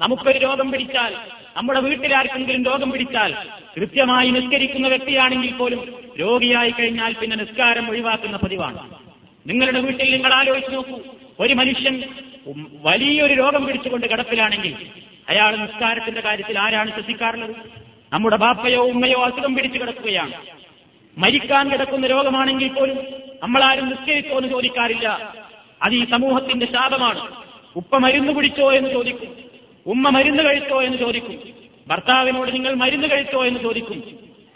നമുക്കൊരു രോഗം പിടിച്ചാൽ നമ്മുടെ വീട്ടിലാർക്കെങ്കിലും രോഗം പിടിച്ചാൽ കൃത്യമായി നിസ്കരിക്കുന്ന വ്യക്തിയാണെങ്കിൽ പോലും രോഗിയായി കഴിഞ്ഞാൽ പിന്നെ നിസ്കാരം ഒഴിവാക്കുന്ന പതിവാണ്. നിങ്ങളുടെ വീട്ടിൽ നിങ്ങൾ ആലോചിച്ച് നോക്കൂ. ഒരു മനുഷ്യൻ വലിയൊരു രോഗം പിടിച്ചുകൊണ്ട് കിടപ്പിലാണെങ്കിൽ അയാൾ നിസ്കാരത്തിന്റെ കാര്യത്തിൽ ആരാണ് ശ്രദ്ധിക്കാറുള്ളത്? നമ്മുടെ ബാപ്പയോ ഉമ്മയോ അസുഖം പിടിച്ചു കിടക്കുകയാണ്. മരിക്കാൻ കിടക്കുന്ന രോഗമാണെങ്കിൽ പോലും നമ്മളാരും നിസ്കരിച്ചോ എന്ന് ചോദിക്കാറില്ല. അത് ഈ സമൂഹത്തിന്റെ ശാപമാണ്. ഉപ്പ മരുന്ന് പിടിച്ചോ എന്ന് ചോദിക്കും. ഉമ്മ മരുന്ന് കഴിച്ചോ എന്ന് ചോദിക്കും. ഭർത്താവിനോട് നിങ്ങൾ മരുന്ന് കഴിച്ചോ എന്ന് ചോദിക്കും.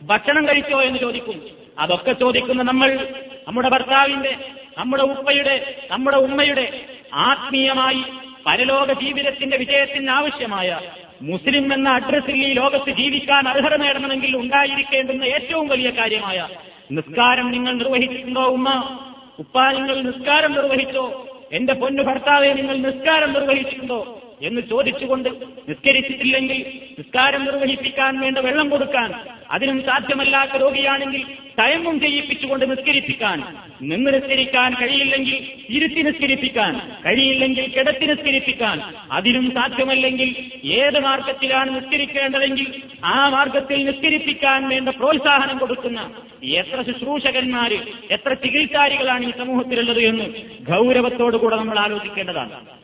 ഭക്ഷണം കഴിച്ചോ എന്ന് ചോദിക്കും. അതൊക്കെ ചോദിക്കുന്ന നമ്മൾ നമ്മുടെ ഭർത്താവിന്റെ നമ്മുടെ ഉപ്പയുടെ നമ്മുടെ ഉമ്മയുടെ ആത്മീയമായി പരലോക ജീവിതത്തിന്റെ വിജയത്തിന് ആവശ്യമായ മുസ്ലിം എന്ന അഡ്രസ്സിൽ ഈ ലോകത്ത് ജീവിക്കാൻ അർഹത നേടണമെങ്കിൽ ഉണ്ടായിരിക്കേണ്ടുന്ന ഏറ്റവും വലിയ കാര്യമായ നിസ്കാരം നിങ്ങൾ നിർവഹിച്ചിട്ടുണ്ടോ ഉമ്മ? ഉപ്പ നിങ്ങൾ നിസ്കാരം നിർവഹിച്ചോ? എന്റെ പൊന്നു ഭർത്താവെ നിങ്ങൾ നിസ്കാരം നിർവഹിച്ചിട്ടുണ്ടോ? എന്ന് ചോദിച്ചുകൊണ്ട് നിസ്കരിച്ചിട്ടില്ലെങ്കിൽ നിസ്കാരം നിർവഹിപ്പിക്കാൻ വേണ്ട വെള്ളം കൊടുക്കാൻ അതിനും സാധ്യമല്ലാത്ത രോഗിയാണെങ്കിൽ തയങ്ങും ചെയ്യിപ്പിച്ചുകൊണ്ട് നിസ്കരിപ്പിക്കാൻ. നിന്ന് നിസ്കരിക്കാൻ കഴിയില്ലെങ്കിൽ ഇരുത്തി നിസ്കരിപ്പിക്കാൻ കഴിയില്ലെങ്കിൽ കിടത്തി നിസ്കരിപ്പിക്കാൻ. അതിനും സാധ്യമല്ലെങ്കിൽ ഏത് മാർഗത്തിലാണ് നിസ്കരിക്കേണ്ടതെങ്കിൽ ആ മാർഗത്തിൽ നിസ്കരിപ്പിക്കാൻ വേണ്ട പ്രോത്സാഹനം കൊടുക്കുന്ന എത്ര ശുശ്രൂഷകന്മാര് എത്ര ചികിത്സാരികളാണ് ഈ സമൂഹത്തിലുള്ളത് എന്ന് ഗൗരവത്തോടുകൂടെ നമ്മൾ ആലോചിക്കേണ്ടതാണ്.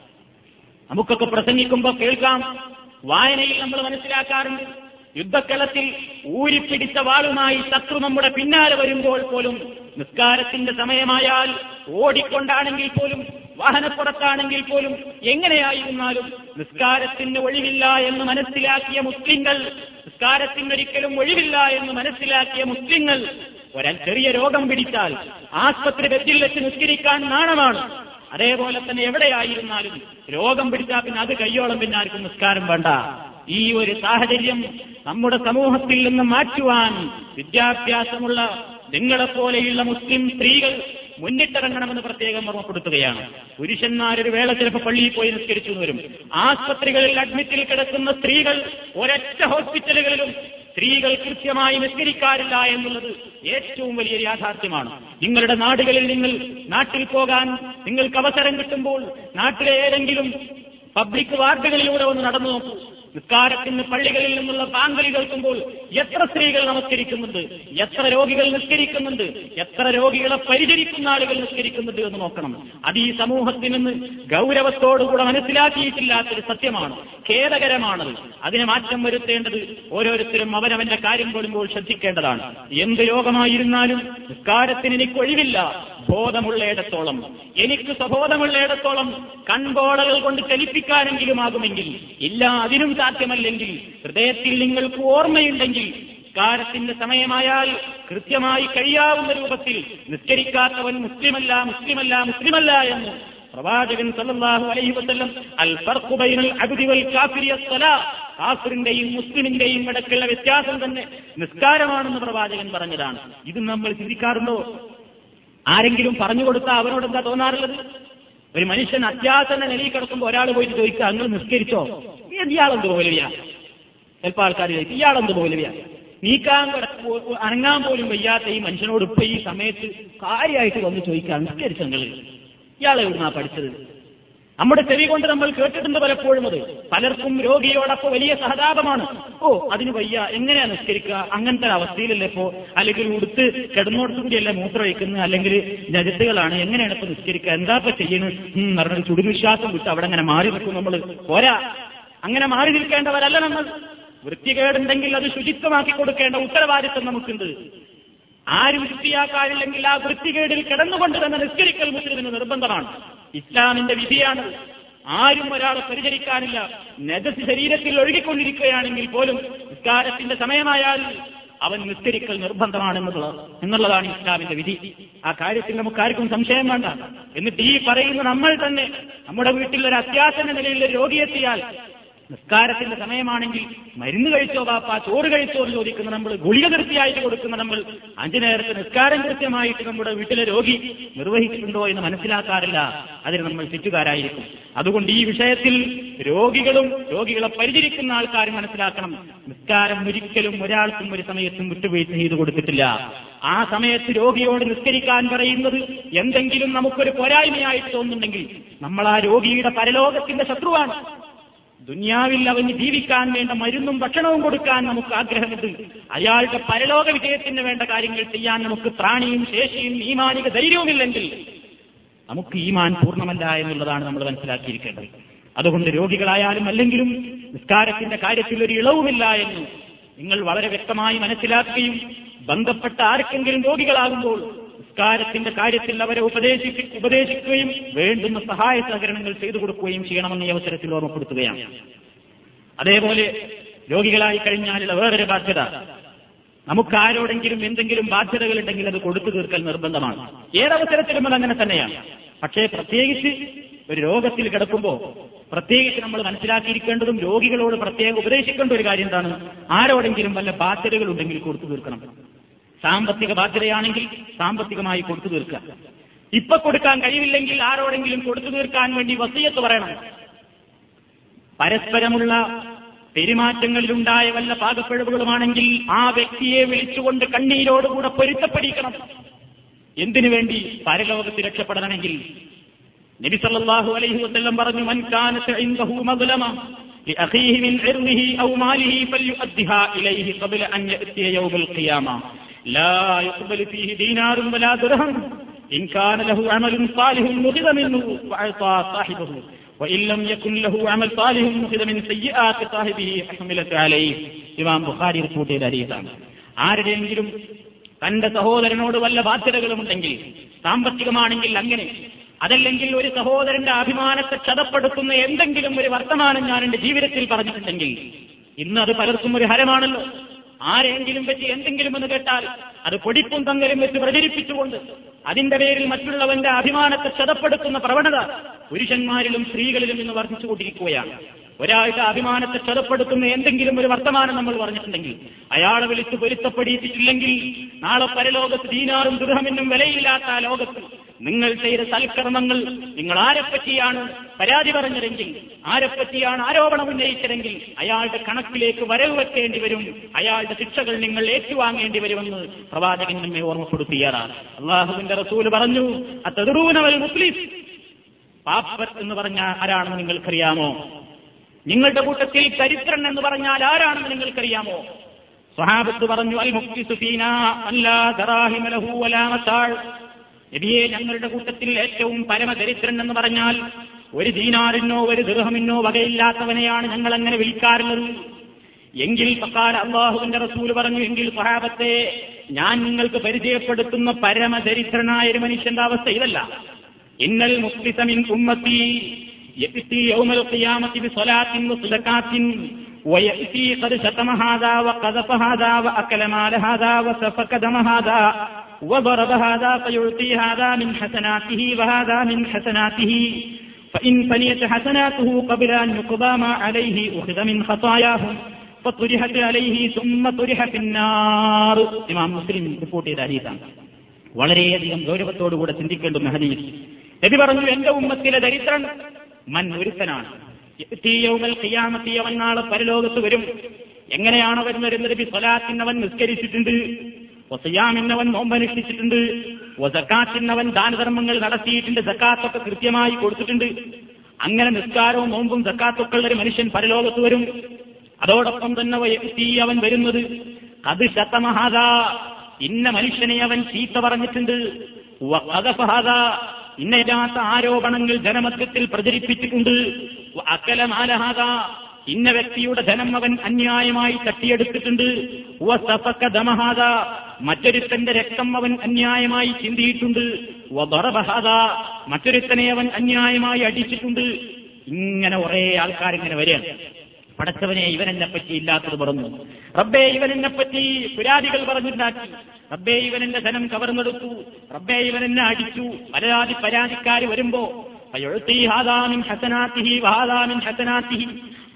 നമുക്കൊക്കെ പ്രസംഗിക്കുമ്പോൾ കേൾക്കാം. വായനയിൽ നമ്മൾ മനസ്സിലാക്കാറുണ്ട്. യുദ്ധക്കളത്തിൽ ഊരിപ്പിടിച്ച വാളുമായി ശത്രു നമ്മുടെ പിന്നാലെ വരുമ്പോൾ പോലും നിസ്കാരത്തിന്റെ സമയമായാൽ ഓടിക്കൊണ്ടാണെങ്കിൽ പോലും വാഹനപ്പുറത്താണെങ്കിൽ പോലും എങ്ങനെയായിരുന്നാലും നിസ്കാരത്തിന് ഒഴിവില്ല എന്ന് മനസ്സിലാക്കിയ മുസ്ലിങ്ങൾ നിസ്കാരത്തിന് ഒരിക്കലും ഒഴിവില്ല എന്ന് മനസ്സിലാക്കിയ മുസ്ലിങ്ങൾ ഒരാൾ ചെറിയ രോഗം പിടിച്ചാൽ ആസ്പത്രി ബെഡിൽ വെച്ച് നിസ്കരിക്കാൻ നാണമാണ്. അതേപോലെ തന്നെ എവിടെയായിരുന്നാലും രോഗം പിടിച്ചാൽ പിന്നെ അത് കയ്യോളം പിന്നെ ആർക്കും നിസ്കാരം വേണ്ട. ഈ ഒരു സാഹചര്യം നമ്മുടെ സമൂഹത്തിൽ നിന്ന് മാറ്റുവാൻ വിദ്യാഭ്യാസമുള്ള നിങ്ങളെപ്പോലെയുള്ള മുസ്ലിം സ്ത്രീകൾ മുന്നിട്ടിറങ്ങണമെന്ന് പ്രത്യേകം ഓർമ്മപ്പെടുത്തുകയാണ്. പുരുഷന്മാരൊരു വേള ചിലപ്പോൾ പള്ളിയിൽ പോയി നിസ്കരിച്ചു വരും. ആസ്പത്രികളിൽ അഡ്മിറ്റിൽ കിടക്കുന്ന സ്ത്രീകൾ ഒരൊറ്റ ഹോസ്പിറ്റലുകളിലും സ്ത്രീകൾ കൃത്യമായി നിസ്കരിക്കാറില്ല എന്നുള്ളത് ഏറ്റവും വലിയ യാഥാർത്ഥ്യമാണ്. നിങ്ങളുടെ നാടുകളിൽ നിങ്ങൾ നാട്ടിൽ പോകാൻ നിങ്ങൾക്ക് അവസരം കിട്ടുമ്പോൾ നാട്ടിലെ ഏതെങ്കിലും പബ്ലിക് വാർഡുകളിലൂടെ ഒന്ന് നടന്നു നോക്കൂ. നിസ്കാരത്തിന് പള്ളികളിൽ നിന്നുള്ള താങ്കളി കേൾക്കുമ്പോൾ എത്ര സ്ത്രീകൾ നമസ്കരിക്കുന്നുണ്ട്? എത്ര രോഗികൾ നിസ്കരിക്കുന്നുണ്ട്? എത്ര രോഗികളെ പരിചരിക്കുന്ന ആളുകൾ നിസ്കരിക്കുന്നുണ്ട് എന്ന് നോക്കണം. അത് ഈ സമൂഹത്തിൽ നിന്ന് ഗൗരവത്തോടുകൂടെ മനസ്സിലാക്കിയിട്ടില്ലാത്തൊരു സത്യമാണ്. ഖേദകരമാണത് അതിനെ മാറ്റം വരുത്തേണ്ടത് ഓരോരുത്തരും അവനവന്റെ കാര്യം കൊള്ളുമ്പോൾ ശ്രദ്ധിക്കേണ്ടതാണ്. എന്ത് രോഗമായിരുന്നാലും നിസ്കാരത്തിന് എനിക്ക് ഒഴിവില്ല. ബോധമുള്ളയിടത്തോളം. എനിക്ക് സ്വബോധമുള്ളയിടത്തോളം കൺപോളകൾ കൊണ്ട് ചലിപ്പിക്കാനെങ്കിലും ആകുമെങ്കിൽ ഇല്ല അതിനും സാധ്യമല്ലെങ്കിൽ ഹൃദയത്തിൽ നിങ്ങൾക്ക് ഓർമ്മയുണ്ടെങ്കിൽ നിസ്കാരത്തിന്റെ സമയമായാൽ കൃത്യമായി കഴിയാവുന്ന രൂപത്തിൽ നിസ്കരിക്കാത്തവൻ മുസ്ലിമല്ല മുസ്ലിമല്ല മുസ്ലിമല്ല എന്ന് പ്രവാചകൻ സല്ലല്ലാഹു അലൈഹി വസല്ലം അൽ ഫർഖു ബൈനൽ അബ്ദി വൽ കാഫിരി കാഫിറിന്റെയും മുസ്ലിമിന്റെയും ഇടയ്ക്കുള്ള വ്യത്യാസം തന്നെ നിസ്കാരമാണെന്ന് പ്രവാചകൻ പറഞ്ഞതാണ്. ഇത് നമ്മൾ ചിന്തിക്കാറുണ്ടോ? ആരെങ്കിലും പറഞ്ഞു കൊടുത്താൽ അവരോട് എന്താ തോന്നാറുള്ളത്? ഒരു മനുഷ്യൻ അത്യാസന്ന നിലയിൽ കിടക്കുമ്പോൾ ഒരാൾ പോയിട്ട് ചോദിക്കുക നിങ്ങൾ നിസ്കരിച്ചോ? ഇയാളെന്ത് മൗലവിയ ചിലപ്പോൾ ആൾക്കാർ ചോദിക്കും ഇയാളെന്ത് മൗലവിയ നീക്കാൻ അനങ്ങാൻ പോലും വയ്യാത്ത ഈ മനുഷ്യനോട് ഇപ്പൊ ഈ സമയത്ത് കാര്യമായിട്ട് വന്ന് ചോദിക്കാൻ നിസ്കരിച്ച ഇയാളെ ഇവിടുന്നാ പഠിച്ചത്? നമ്മുടെ ചെവി കൊണ്ട് നമ്മൾ കേട്ടിട്ടുണ്ട് പലപ്പോഴും അത്. പലർക്കും രോഗിയോടൊപ്പം വലിയ സഹതാപമാണ്. ഓ അതിന് വയ്യ. എങ്ങനെയാ നിസ്കരിക്കുക? അങ്ങനത്തെ അവസ്ഥയിലല്ലേ ഇപ്പോ? അല്ലെങ്കിൽ ഉടുത്ത് കിടന്നോടത്തു കൂടിയല്ലേ മൂത്രമൊഴിക്കുന്നത് അല്ലെങ്കിൽ ജജത്തുകളാണ് എങ്ങനെയാണ് ഇപ്പൊ നിസ്കരിക്കുക? എന്താ ഇപ്പൊ ചെയ്യുന്നത് ചുടുവിശ്വാസം വിട്ട് അവിടെ അങ്ങനെ മാറി നിൽക്കും നമ്മൾ പോരാ. അങ്ങനെ മാറി നിൽക്കേണ്ടവരല്ല നമ്മൾ. വൃത്തികേടുണ്ടെങ്കിൽ അത് ശുചിത്വമാക്കി കൊടുക്കേണ്ട ഉത്തരവാദിത്വം നമുക്കുണ്ട്. ആരും വൃത്തിയാക്കാനില്ലെങ്കിൽ ആ വൃത്തികേടിൽ കിടന്നുകൊണ്ട് തന്നെ നിസ്കരിക്കൽ മുസ്ലിമിന് നിർബന്ധമാണ്. ഇസ്ലാമിന്റെ വിധിയാണ്. ആരും ഒരാളെ പരിചരിക്കാനില്ല. നജസ് ശരീരത്തിൽ ഒഴുകിക്കൊണ്ടിരിക്കുകയാണെങ്കിൽ പോലും നിസ്കാരത്തിന്റെ സമയമായാൽ അവൻ നിസ്കരിക്കൽ നിർബന്ധമാണെന്നുള്ളത് എന്നുള്ളതാണ് ഇസ്ലാമിന്റെ വിധി. ആ കാര്യത്തിൽ നമുക്ക് ആർക്കും സംശയം വേണ്ട. എന്നിട്ട് ഈ പറയുന്ന നമ്മൾ തന്നെ നമ്മുടെ വീട്ടിൽ ഒരു അത്യാസന്ന നിലയിൽ രോഗിയെത്തിയാൽ നിസ്കാരത്തിന്റെ സമയമാണെങ്കിൽ മരുന്ന് കഴിച്ചോ ബാപ്പ ചോറ് കഴിച്ചോ എന്ന് ചോദിക്കുന്ന നമ്മൾ ഗുളിക നിർത്തിയായിട്ട് കൊടുക്കുന്ന നമ്മൾ അഞ്ചു നേരത്തെ നിസ്കാരം കൃത്യമായിട്ട് നമ്മുടെ വീട്ടിലെ രോഗി നിർവഹിച്ചിട്ടുണ്ടോ എന്ന് മനസ്സിലാക്കാറില്ല. അതിന് നമ്മൾ ചുറ്റുകാരായിരിക്കും അതുകൊണ്ട് ഈ വിഷയത്തിൽ രോഗികളും രോഗികളെ പരിചരിക്കുന്ന ആൾക്കാരും മനസ്സിലാക്കണം. നിസ്കാരം ഒരിക്കലും ഒരാൾക്കും ഒരു സമയത്തും വിട്ടുവീഴ്ച ചെയ്തു കൊടുത്തിട്ടില്ല. ആ സമയത്ത് രോഗിയോട് നിസ്കരിക്കാൻ പറയുന്നത് എന്തെങ്കിലും നമുക്കൊരു പോരായ്മയായിട്ട് തോന്നുന്നുണ്ടെങ്കിൽ നമ്മൾ ആ രോഗിയുടെ പരലോകത്തിന്റെ ശത്രുവാണ്. ദുനിയാവിൽ അവന് ജീവിക്കാൻ വേണ്ട മരുന്നും ഭക്ഷണവും കൊടുക്കാൻ നമുക്ക് ആഗ്രഹമുണ്ട്. അയാളുടെ പരലോക വിജയത്തിന് വേണ്ട കാര്യങ്ങൾ ചെയ്യാൻ നമുക്ക് പ്രാണിയും ശേഷിയും ഈമാനിക ധൈര്യവുമില്ലെങ്കിൽ നമുക്ക് ഈമാൻ പൂർണമല്ല എന്നുള്ളതാണ് നമ്മൾ മനസ്സിലാക്കിയിരിക്കേണ്ടത്. അതുകൊണ്ട് രോഗികളായാലും അല്ലെങ്കിലും നിസ്കാരത്തിന്റെ കാര്യത്തിൽ ഒരു ഇളവുമില്ല എന്ന് നിങ്ങൾ വളരെ വ്യക്തമായി മനസ്സിലാക്കുകയും ബന്ധപ്പെട്ട ആർക്കെങ്കിലും രോഗികളാകുമ്പോൾ നിസ്കാരത്തിന്റെ കാര്യത്തിൽ അവരെ ഉപദേശിപ്പി ഉപദേശിക്കുകയും വേണ്ടുന്ന സഹായ സഹകരണങ്ങൾ ചെയ്തു കൊടുക്കുകയും ചെയ്യണമെന്ന് ഈ അവസരത്തിൽ ഓർമ്മപ്പെടുത്തുകയാണ്. അതേപോലെ രോഗികളായി കഴിഞ്ഞാലുള്ള വേറൊരു ബാധ്യത. നമുക്ക് ആരോടെങ്കിലും എന്തെങ്കിലും ബാധ്യതകൾ ഉണ്ടെങ്കിൽ അത് കൊടുത്തു തീർക്കൽ നിർബന്ധമാണ്. ഏതവസരത്തിലും അത് അങ്ങനെ തന്നെയാണ്. പക്ഷേ പ്രത്യേകിച്ച് ഒരു രോഗത്തിൽ കിടക്കുമ്പോൾ പ്രത്യേകിച്ച് നമ്മൾ മനസ്സിലാക്കിയിരിക്കേണ്ടതും രോഗികളോട് പ്രത്യേകം ഉപദേശിക്കേണ്ട ഒരു കാര്യം എന്താണ്? ആരോടെങ്കിലും വല്ല ബാധ്യതകൾ ഉണ്ടെങ്കിൽ കൊടുത്തു തീർക്കണം. സാമ്പത്തിക ബാധ്യതയാണെങ്കിൽ സാമ്പത്തികമായി കൊടുത്തു തീർക്കുക ഇപ്പൊ കൊടുക്കാൻ കഴിവില്ലെങ്കിൽ ആരോടെങ്കിലും കൊടുത്തു തീർക്കാൻ വേണ്ടി വസീയത്ത് പറയണം പരസ്പരമുള്ള പെരുമാറ്റങ്ങളിലുണ്ടായ വല്ല പാകപ്പിഴവുകളുമാണെങ്കിൽ ആ വ്യക്തിയെ വിളിച്ചുകൊണ്ട് കണ്ണീരോടുകൂടെ പൊരുത്തപ്പെടിക്കണം എന്തിനു വേണ്ടി പരലോകത്ത് രക്ഷപ്പെടണമെങ്കിൽ നബി സല്ലല്ലാഹു അലൈഹി വസല്ലം പറഞ്ഞു മൻ കാനത ഇൻദഹു മദ്ലമ لأخيه من عرضه أو ماله فليؤدها إليه قبل أن يأتي يوم القيامة ആരുടെയെങ്കിലും തന്റെ സഹോദരനോട് വല്ല ബാധ്യതകളുമുണ്ടെങ്കിൽ സാമ്പത്തികമാണെങ്കിൽ അങ്ങനെ അതല്ലെങ്കിൽ ഒരു സഹോദരന്റെ അഭിമാനത്തെ ക്ഷതപ്പെടുത്തുന്ന എന്തെങ്കിലും ഒരു വർത്തമാനം ഞാൻ എന്റെ ജീവിതത്തിൽ പറഞ്ഞിട്ടുണ്ടെങ്കിൽ ഇന്ന് അത് പലർക്കും ഒരു ഹരമാണല്ലോ. ആരെങ്കിലും വെച്ച് എന്തെങ്കിലും എന്ന് കേട്ടാൽ അത് പൊടിപ്പും തങ്കലും വെച്ച് പ്രചരിപ്പിച്ചുകൊണ്ട് അതിന്റെ പേരിൽ മറ്റുള്ളവന്റെ അഭിമാനത്തെ ക്ഷതപ്പെടുത്തുന്ന പ്രവണത പുരുഷന്മാരിലും സ്ത്രീകളിലും ഇന്ന് വർദ്ധിച്ചുകൊണ്ടിരിക്കുകയാണ്. ഒരാളുടെ അഭിമാനത്തെ ക്ഷതപ്പെടുത്തുന്ന എന്തെങ്കിലും ഒരു വർത്തമാനം നമ്മൾ പറഞ്ഞിട്ടുണ്ടെങ്കിൽ അയാളെ വിളിച്ച് പൊരുത്തപ്പെടിയിട്ടില്ലെങ്കിൽ നാളെ പരലോകത്ത് ദീനാറും ദുർഹമെന്നും വിലയില്ലാത്ത ആ ലോകത്ത് നിങ്ങൾ ചെയ്ത സൽക്കർമ്മങ്ങൾ നിങ്ങൾ ആരെപ്പറ്റിയാണ് പരാതി പറഞ്ഞതെങ്കിൽ ആരെപ്പറ്റിയാണ് ആരോപണം ഉന്നയിച്ചതെങ്കിൽ അയാളുടെ കണക്കിലേക്ക് വരവ് വെക്കേണ്ടി വരും. അയാളുടെ ശിക്ഷകൾ നിങ്ങൾ ഏറ്റുവാങ്ങേണ്ടി വരുമെന്ന് പ്രവാചകൻ നമ്മെ ഓർമ്മപ്പെടുത്തിയതാണ്. അള്ളാഹുവിന്റെ റസൂൽ പറഞ്ഞു അത്തദറൂനവൽ മുസ്ലിം. പാപ്പർ എന്ന് പറഞ്ഞാൽ ആരാണെന്ന് നിങ്ങൾക്കറിയാമോ? നിങ്ങളുടെ കൂട്ടത്തിൽ ചരിത്രൻ എന്ന് പറഞ്ഞാൽ ആരാണെന്ന് നിങ്ങൾക്കറിയാമോ? സ്വഹാബത്ത് പറഞ്ഞു അൽ മുക്തി സുഫീന അല്ലാ ദറാഹിമലഹു അലാമത്താൾ നബിയെ ഞങ്ങളുടെ കൂട്ടത്തിൽ ഏറ്റവും പരമദരിദ്രൻ എന്ന് പറഞ്ഞാൽ ഒരു ദീനാറിനോ ഒരു ദൃഹമിനോ വകയില്ലാത്തവനെയാണ് ഞങ്ങൾ അങ്ങനെ വിളിക്കാറുള്ളത് എങ്കിൽ പക്കാല അള്ളാഹുവിന്റെ റസൂൽ പറഞ്ഞു എങ്കിൽ സ്വഹാബത്തെ ഞാൻ നിങ്ങൾക്ക് പരിചയപ്പെടുത്തുന്ന പരമദരിദ്രനായ ഒരു മനുഷ്യന്റെ അവസ്ഥ ഇതല്ല ഇന്നൽ മുസ്ലിസമിൻ ഉമ്മത്തി يأتي يوم القيامة بصلاة وصدقات ويأتي قد شتم هذا وقذف هذا وأكل مال هذا وسفك دم هذا وضرب هذا فيعطي هذا من حسناته وهذا من حسناته فإن فنيت حسناته قبل أن يقضى ما عليه أخذ من خطاياهم فطرحت عليه ثم طرح في النار ഇമാം മുസ്ലിം റിപ്പോർട്ട് ചെയ്ത ഹദീസാണ് വളരെയധികം ഗൗരവത്തോടുകൂടെ ചിന്തിക്കേണ്ടുന്ന ഹദീസ് നബി പറഞ്ഞു എന്റെ ഉമ്മത്തിലെ ദരിദ്രൻ മൻ ഒരുത്തനാണ് യൗമൽ ഖിയാമത്തി അവൻ നാളെ പരലോകത്ത് വരും എങ്ങനെയാണ് അവൻ വരുന്നത് നബി സ്വലാത്തിനവൻ നിസ്കരിച്ചിട്ടുണ്ട് വസയാമിന്നവൻ നോമ്പനുഷ്ഠിച്ചിട്ടുണ്ട് വസക്കാത്തിനവൻ ദാനധർമ്മങ്ങൾ നടത്തിയിട്ടുണ്ട്. സക്കാത്തൊക്കെ കൃത്യമായി കൊടുത്തിട്ടുണ്ട്. അങ്ങനെ നിസ്കാരവും നോമ്പും സക്കാത്തൊക്കെ ഉള്ള ഒരു മനുഷ്യൻ പരലോകത്ത് വരും. അതോടൊപ്പം തന്നെ തീ അവൻ വരുന്നത്. അത് ശതമഹാദ. ഇന്ന മനുഷ്യനെ അവൻ ചീത്ത പറഞ്ഞിട്ടുണ്ട്. ഇന്നയില്ലാത്ത ആരോപണങ്ങൾ ജനമധ്യത്തിൽ പ്രചരിപ്പിച്ചിട്ടുണ്ട്. അക്കലമാലഹാദ ഇന്ന വ്യക്തിയുടെ ധനം അവൻ അന്യായമായി തട്ടിയെടുത്തിട്ടുണ്ട്. മറ്റൊരുത്തന്റെ രക്തം അവൻ അന്യായമായി ചിന്തിയിട്ടുണ്ട്. വദറബഹാദ മറ്റൊരുത്തനെ അവൻ അന്യായമായി അടിച്ചിട്ടുണ്ട്. ഇങ്ങനെ കുറെ ആൾക്കാരിങ്ങനെ വരികയാണ് പടച്ചവനെ ഇവനെന്നെ പറ്റി ഇല്ലാത്തത് പറഞ്ഞു. റബ്ബേ ഇവനെന്നെ പറ്റി പുരാതികൾ പറഞ്ഞുണ്ടാക്കി റബ്ബേ ഇവനെന്റെ ധനം കവർന്നെടുത്തു. റബ്ബേ ഇവനെന്നെ അടിച്ചു. പരാതി പരാതിക്കാർ വരുമ്പോ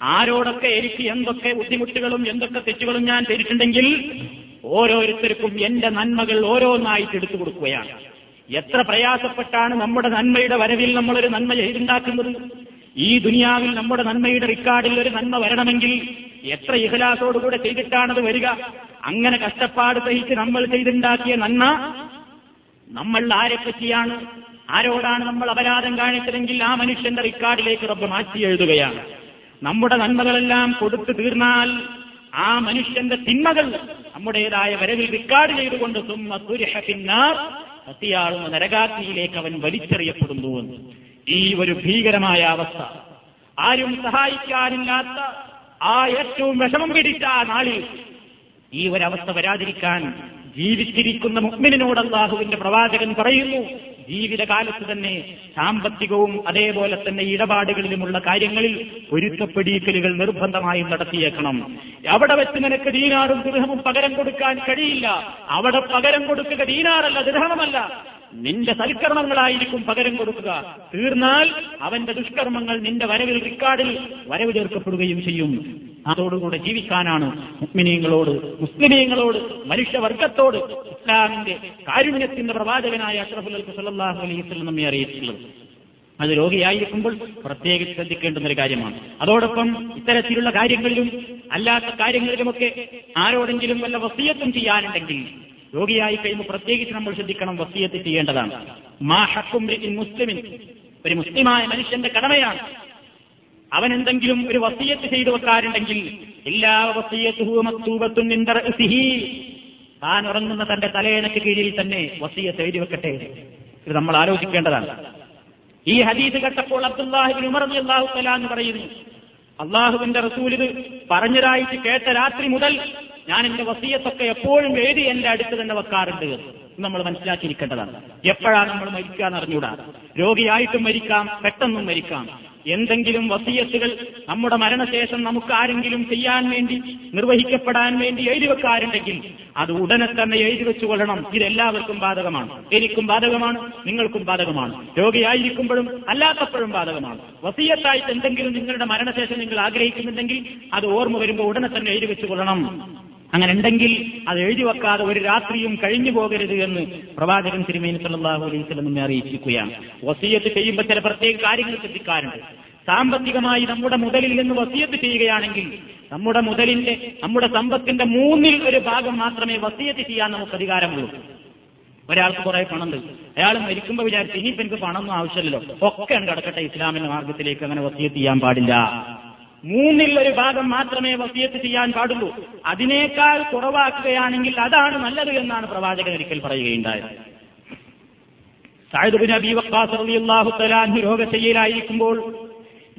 ആരോടൊക്കെ എനിക്ക് എന്തൊക്കെ ബുദ്ധിമുട്ടുകളും എന്തൊക്കെ തെറ്റുകളും ഞാൻ ചെയ്തിട്ടുണ്ടെങ്കിൽ ഓരോരുത്തർക്കും എന്റെ നന്മകൾ ഓരോന്നായിട്ട് എടുത്തു കൊടുക്കുകയാണ്. എത്ര പ്രയാസപ്പെട്ടാണ് നമ്മുടെ നന്മയുടെ വരവിൽ നമ്മളൊരു നന്മ ചെയ്തുണ്ടാക്കുന്നത്? ഈ ദുനിയാവിൽ നമ്മുടെ നന്മയുടെ റിക്കാർഡിൽ ഒരു നന്മ വരണമെങ്കിൽ എത്ര ഇഹലാസോടുകൂടെ ചെയ്തിട്ടാണത് വരിക? അങ്ങനെ കഷ്ടപ്പാട് സഹിച്ച് നമ്മൾ ചെയ്തുണ്ടാക്കിയ നന്മ നമ്മൾ ആരെപ്പറ്റിയാണ് ആരോടാണ് നമ്മൾ അപരാധം കാണിച്ചതെങ്കിൽ ആ മനുഷ്യന്റെ റിക്കാർഡിലേക്ക് റബ്ബ് മാറ്റി എഴുതുകയാണ്. നമ്മുടെ നന്മകളെല്ലാം കൊടുത്തു തീർന്നാൽ ആ മനുഷ്യന്റെ തിന്മകൾ നമ്മുടേതായ വരവിൽ റിക്കാർഡ് ചെയ്തുകൊണ്ട് സുമ്മ തുരിഹ പിന്നാർ സത്യാളുന്ന നരകാഗ്നിയിലേക്ക് അവൻ വലിച്ചെറിയപ്പെടുന്നു എന്ന്. ഈ ഒരു ഭീകരമായ അവസ്ഥ. ആരും സഹായിക്കാനില്ലാത്ത ആ ഏറ്റവും വിഷമം പിടിച്ച ആ നാളിൽ ഈ ഒരവസ്ഥ വരാതിരിക്കാൻ ജീവിച്ചിരിക്കുന്ന മുഗ്മിനോട് അള്ളാഹുവിന്റെ പ്രവാചകൻ പറയുന്നു ജീവിതകാലത്ത് തന്നെ സാമ്പത്തികവും അതേപോലെ തന്നെ ഇടപാടുകളിലുമുള്ള കാര്യങ്ങളിൽ ഒരുക്കപ്പെടിയിക്കലുകൾ നിർബന്ധമായും നടത്തിയേക്കണം. അവിടെ വെച്ച് നിനക്ക് ദീനാറും ദൃഹമും പകരം കൊടുക്കാൻ കഴിയില്ല. അവിടെ പകരം കൊടുക്കുക ദീനാറല്ല ദൃഹമല്ല നിന്റെ സൽക്കർമ്മങ്ങളായിരിക്കും പകരം കൊടുക്കുക. തീർന്നാൽ അവന്റെ ദുഷ്കർമ്മങ്ങൾ നിന്റെ വരവിൽ റിക്കാർഡിൽ വരവ് ചേർക്കപ്പെടുകയും ചെയ്യും. അതോടുകൂടെ ജീവിക്കാനാണ് മുസ്ലിമീങ്ങളോട് മുസ്ലിമീങ്ങളോട് മനുഷ്യവർഗത്തോട് ഇസ്ലാമിന്റെ കാരുണ്യത്തിന്റെ പ്രവാചകനായ അഷ്റഫുൽ സല്ലാഹു അലൈഹി വസല്ലം നമ്മെ അറിയിച്ചിട്ടുള്ളത്. അത് രോഗിയായിരിക്കുമ്പോൾ പ്രത്യേകിച്ച് ശ്രദ്ധിക്കേണ്ടുന്ന ഒരു കാര്യമാണ്. അതോടൊപ്പം ഇത്തരത്തിലുള്ള കാര്യങ്ങളിലും അല്ലാത്ത കാര്യങ്ങളിലുമൊക്കെ ആരോടെങ്കിലും വല്ല വസീയത്തും ചെയ്യാനുണ്ടെങ്കിൽ രോഗിയായി കഴിയുമ്പോൾ പ്രത്യേകിച്ച് നമ്മൾ ശ്രദ്ധിക്കണം വസീയത്ത് ചെയ്യേണ്ടതാണ്. മാ ഹക്കും മുസ്ലിമിൻ. ഒരു മുസ്ലിമായ മനുഷ്യന്റെ കടമയാണ്. അവൻ എന്തെങ്കിലും ഒരു വസീയത്ത് ചെയ്തു വെക്കാറുണ്ടെങ്കിൽ എല്ലാ വസീയത്തും താൻ ഉറങ്ങുന്ന തന്റെ തലയണക്ക് കീഴിൽ തന്നെ വസീയത്ത് എഴുതി വെക്കട്ടെ ഇത് നമ്മൾ ആലോചിക്കേണ്ടതാണ്. ഈ ഹദീസ് കേട്ടപ്പോൾ അബ്ദുല്ലാഹിബിൻ ഉമർ അള്ളാഹു എന്ന് പറയുന്നു അള്ളാഹുവിന്റെ റസൂൽ ഇത് പറഞ്ഞതായിട്ട് കേട്ട രാത്രി മുതൽ ഞാൻ എന്റെ വസീയത്തൊക്കെ എപ്പോഴും എഴുതി എന്റെ അടുത്ത് തന്നെ വെക്കാറുണ്ട് നമ്മൾ മനസ്സിലാക്കിയിരിക്കേണ്ടതാണ്. എപ്പോഴാണ് നമ്മൾ മരിക്കുക എന്ന് അറിഞ്ഞൂടാ. രോഗിയായിട്ടും മരിക്കാം പെട്ടെന്നും മരിക്കാം. എന്തെങ്കിലും വസീയത്തുകൾ നമ്മുടെ മരണശേഷം നമുക്ക് ആരെങ്കിലും ചെയ്യാൻ വേണ്ടി നിർവഹിക്കപ്പെടാൻ വേണ്ടി എഴുതി വെക്കാറുണ്ടെങ്കിൽ അത് ഉടനെ തന്നെ എഴുതി വെച്ചുകൊള്ളണം. ഇത് എല്ലാവർക്കും ബാധകമാണ്. എനിക്കും ബാധകമാണ് നിങ്ങൾക്കും ബാധകമാണ്. രോഗിയായിരിക്കുമ്പോഴും അല്ലാത്തപ്പോഴും ബാധകമാണ്. വസീയത്തായിട്ട് എന്തെങ്കിലും നിങ്ങളുടെ മരണശേഷം നിങ്ങൾ ആഗ്രഹിക്കുന്നുണ്ടെങ്കിൽ അത് ഓർമ്മ വരുമ്പോൾ ഉടനെ തന്നെ എഴുതി വെച്ചുകൊള്ളണം. അങ്ങനെ ഉണ്ടെങ്കിൽ അത് എഴുതി വെക്കാതെ ഒരു രാത്രിയും കഴിഞ്ഞു പോകരുത് എന്ന് പ്രവാചകൻ തിരുമേനി സല്ലാഹു അലൈഹി സ്വലം നമ്മെ അറിയിച്ചിരിക്കുകയാണ്. വസീയത്ത് ചെയ്യുമ്പോൾ ചില പ്രത്യേക കാര്യങ്ങൾ ശ്രദ്ധിക്കാറുണ്ട്. സാമ്പത്തികമായി നമ്മുടെ മുതലിൽ നിന്ന് വസീയത്ത് ചെയ്യുകയാണെങ്കിൽ നമ്മുടെ മുതലിന്റെ നമ്മുടെ സമ്പത്തിന്റെ മൂന്നിൽ ഒരു ഭാഗം മാത്രമേ വസീയത്ത് ചെയ്യാൻ നമുക്ക് അധികാരമുള്ളൂ. ഒരാൾക്ക് കുറെ പണമുണ്ട്. അയാൾ മരിക്കുമ്പോൾ വിചാരിച്ചു ഇനിയിപ്പോ എനിക്ക് പണമൊന്നും ആവശ്യമില്ലല്ലോ. ഒക്കെ കിടക്കട്ടെ ഇസ്ലാമിന്റെ മാർഗത്തിലേക്ക് അങ്ങനെ വസീയത്ത് ചെയ്യാൻ പാടില്ല. മൂന്നിൽ ഒരു ഭാഗം മാത്രമേ വസിയത്ത് ചെയ്യാൻ പാടുള്ളൂ. അതിനേക്കാൾ കുറവാക്കുകയാണെങ്കിൽ അതാണ് നല്ലത് എന്നാണ് പ്രവാചകൻ ഒരിക്കൽ പറയുകയുണ്ടായത്. സായിദ് ബിൻ അബി വക്കാസ് തആല അൻഹു രോഗശയ്യയിലായിരിക്കുമ്പോൾ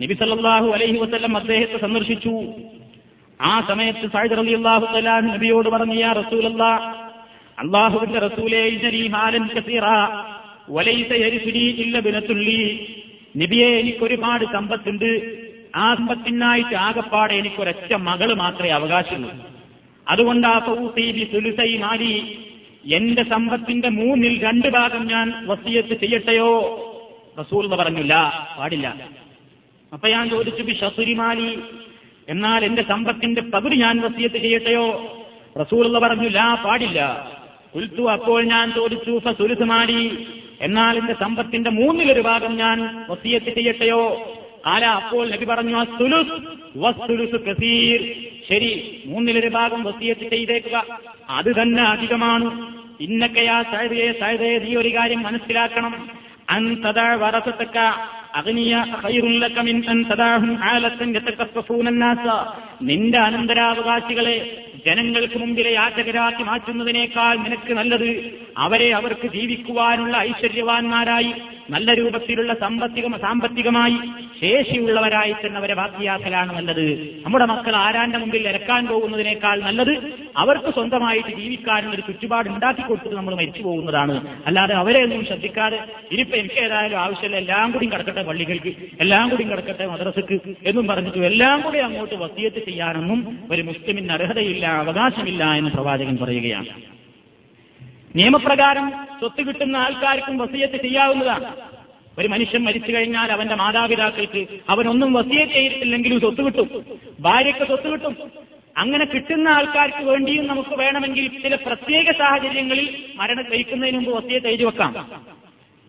നബി സല്ലല്ലാഹു അലൈഹി വസല്ലം അദ്ദേഹത്തെ സന്ദർശിച്ചു. ആ സമയത്ത് സായിദ് റളിയല്ലാഹു തആല അൻഹു നബിയോട് പറഞ്ഞു യാ റസൂലല്ലാഹ് അല്ലാഹുവിന്റെ റസൂലേ ഇന്നലി ഹാലൻ കസീറ വലൈസ ഇല്ല ബിനത്തുള്ളി. നബിയെ എനിക്കൊരുപാട് സമ്പത്തുണ്ട്. ആ സമ്പത്തിനായിട്ട് ആകപ്പാടെ എനിക്കൊരൊറ്റ മകൾ മാത്രമേ അവകാശമുള്ളൂ. അതുകൊണ്ട് ആ സൗസൈ മാരി എന്റെ സമ്പത്തിന്റെ മൂന്നിൽ രണ്ട് ഭാഗം ഞാൻ വസിയത്ത് ചെയ്യട്ടെയോ? റസൂൽ എന്ന് പറഞ്ഞില്ല പാടില്ല. അപ്പൊ ഞാൻ ചോദിച്ചു ബി ഷസുരിമാലി എന്നാൽ എന്റെ സമ്പത്തിന്റെ പകുതി ഞാൻ വസിയത്ത് ചെയ്യട്ടെയോ? റസൂൽ എന്ന് പറഞ്ഞില്ല പാടില്ല. ഉൽത്തു അപ്പോൾ ഞാൻ ചോദിച്ചു ഫസുലുസുമാലി എന്നാൽ എന്റെ സമ്പത്തിന്റെ മൂന്നിലൊരു ഭാഗം ഞാൻ വസിയത്ത് ചെയ്യട്ടെയോ? ആല അപ്പോൾ നബി പറഞ്ഞു കസീർ. ശരി മൂന്നിലൊരു ഭാഗം വസീയത്ത് ചെയ്തേക്കുക. അത് തന്നെ അധികമാണ്. ഇന്നക്കയാ സഹതയെ സഹതയെ നീ ഒരു കാര്യം മനസ്സിലാക്കണം. അൻ നിന്റെ അനന്തരാവകാശികളെ ജനങ്ങൾക്ക് മുമ്പിലെ യാചകരാക്കി മാറ്റുന്നതിനേക്കാൾ നിനക്ക് നല്ലത് അവരെ അവർക്ക് ജീവിക്കുവാനുള്ള ഐശ്വര്യവാന്മാരായി. നല്ല രൂപത്തിലുള്ള സാമ്പത്തിക സാമ്പത്തികമായി ശേഷിയുള്ളവരായി തന്നെ അവരെ ബാക്കിയാക്കലാണ് നല്ലത് നമ്മുടെ മക്കൾ ആരാന്റെ മുമ്പിൽ ഇറക്കാൻ പോകുന്നതിനേക്കാൾ നല്ലത് അവർക്ക് സ്വന്തമായിട്ട് ജീവിക്കാനുള്ള ഒരു ചുറ്റുപാട് ഉണ്ടാക്കി കൊടുത്തിട്ട് നമ്മൾ മരിച്ചു പോകുന്നതാണ്. അല്ലാതെ അവരെ ഒന്നും ശ്രദ്ധിക്കാതെ ഇനിയിപ്പോ എനിക്ക് ഏതായാലും ആവശ്യമില്ല എല്ലാം കൂടി കിടക്കട്ടെ പള്ളികൾക്ക് എല്ലാം കൂടി കിടക്കട്ടെ മദ്രസക്ക് എന്നും പറഞ്ഞിട്ട് എല്ലാം കൂടി അങ്ങോട്ട് വസിയത്ത് ചെയ്യാനൊന്നും ഒരു മുസ്ലിമിന് അർഹതയില്ല അവകാശമില്ല എന്ന് പ്രവാചകൻ പറയുകയാണ്. നിയമപ്രകാരം സ്വത്ത് കിട്ടുന്ന ആൾക്കാർക്കും വസിയത്ത് ചെയ്യാവുന്നതാണ്. ഒരു മനുഷ്യൻ മരിച്ചു കഴിഞ്ഞാൽ അവന്റെ മാതാപിതാക്കൾക്ക് അവനൊന്നും വസിയത്ത് ചെയ്തിട്ടില്ലെങ്കിലും സ്വത്ത് കിട്ടും. ഭാര്യയ്ക്ക് സ്വത്ത് കിട്ടും. അങ്ങനെ കിട്ടുന്ന ആൾക്കാർക്ക് വേണ്ടിയും നമുക്ക് വേണമെങ്കിൽ ചില പ്രത്യേക സാഹചര്യങ്ങളിൽ മരണം കഴിക്കുന്നതിന് മുമ്പ് വസിയത്ത് എഴുതി വെക്കാം.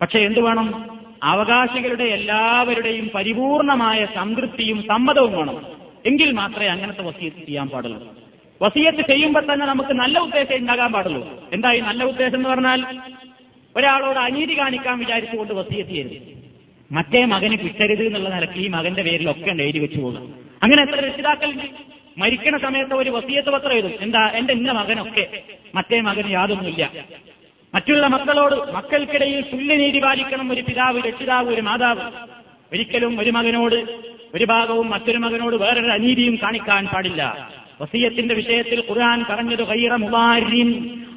പക്ഷെ എന്തു വേണം? അവകാശികളുടെ എല്ലാവരുടെയും പരിപൂർണമായ സംതൃപ്തിയും സമ്മതവും വേണം. എങ്കിൽ മാത്രമേ അങ്ങനത്തെ വസിയത്ത് ചെയ്യാൻ പാടുള്ളൂ. വസിയത്ത് ചെയ്യുമ്പോൾ തന്നെ നമുക്ക് നല്ല ഉദ്ദേശം ഉണ്ടാകാൻ പാടുള്ളൂ. എന്താ ഈ നല്ല ഉദ്ദേശം എന്ന് പറഞ്ഞാൽ ഒരാളോട് അനീതി കാണിക്കാൻ വിചാരിച്ചുകൊണ്ട് വസീയത്ത് ചെയ്യരുത്. മറ്റേ മകന് കിട്ടരുത് എന്നുള്ള നിലയ്ക്ക് ഈ മകന്റെ പേരിലൊക്കെ എഴുതി വെച്ചു പോകും അങ്ങനെ എത്ര രക്ഷിതാക്കൾ മരിക്കണ സമയത്ത് ഒരു വസീയത്ത് പത്രം എഴുതും. എന്താ? എന്റെ ഇന്ന മകനൊക്കെ. മറ്റേ മകന് യാതൊന്നുമില്ല. മറ്റുള്ള മക്കളോട് മക്കൾക്കിടയിൽ തുല്യനീതി പാലിക്കണം. ഒരു പിതാവ് രക്ഷിതാവ് ഒരു മാതാവ്. ഒരിക്കലും ഒരു മകനോട് ഒരു ഭാഗവും മറ്റൊരു മകനോട് വേറൊരു അനീതിയും കാണിക്കാൻ പാടില്ല. വസീയത്തിന്റെ വിഷയത്തിൽ ഖുർആൻ പറഞ്ഞത് കൈറ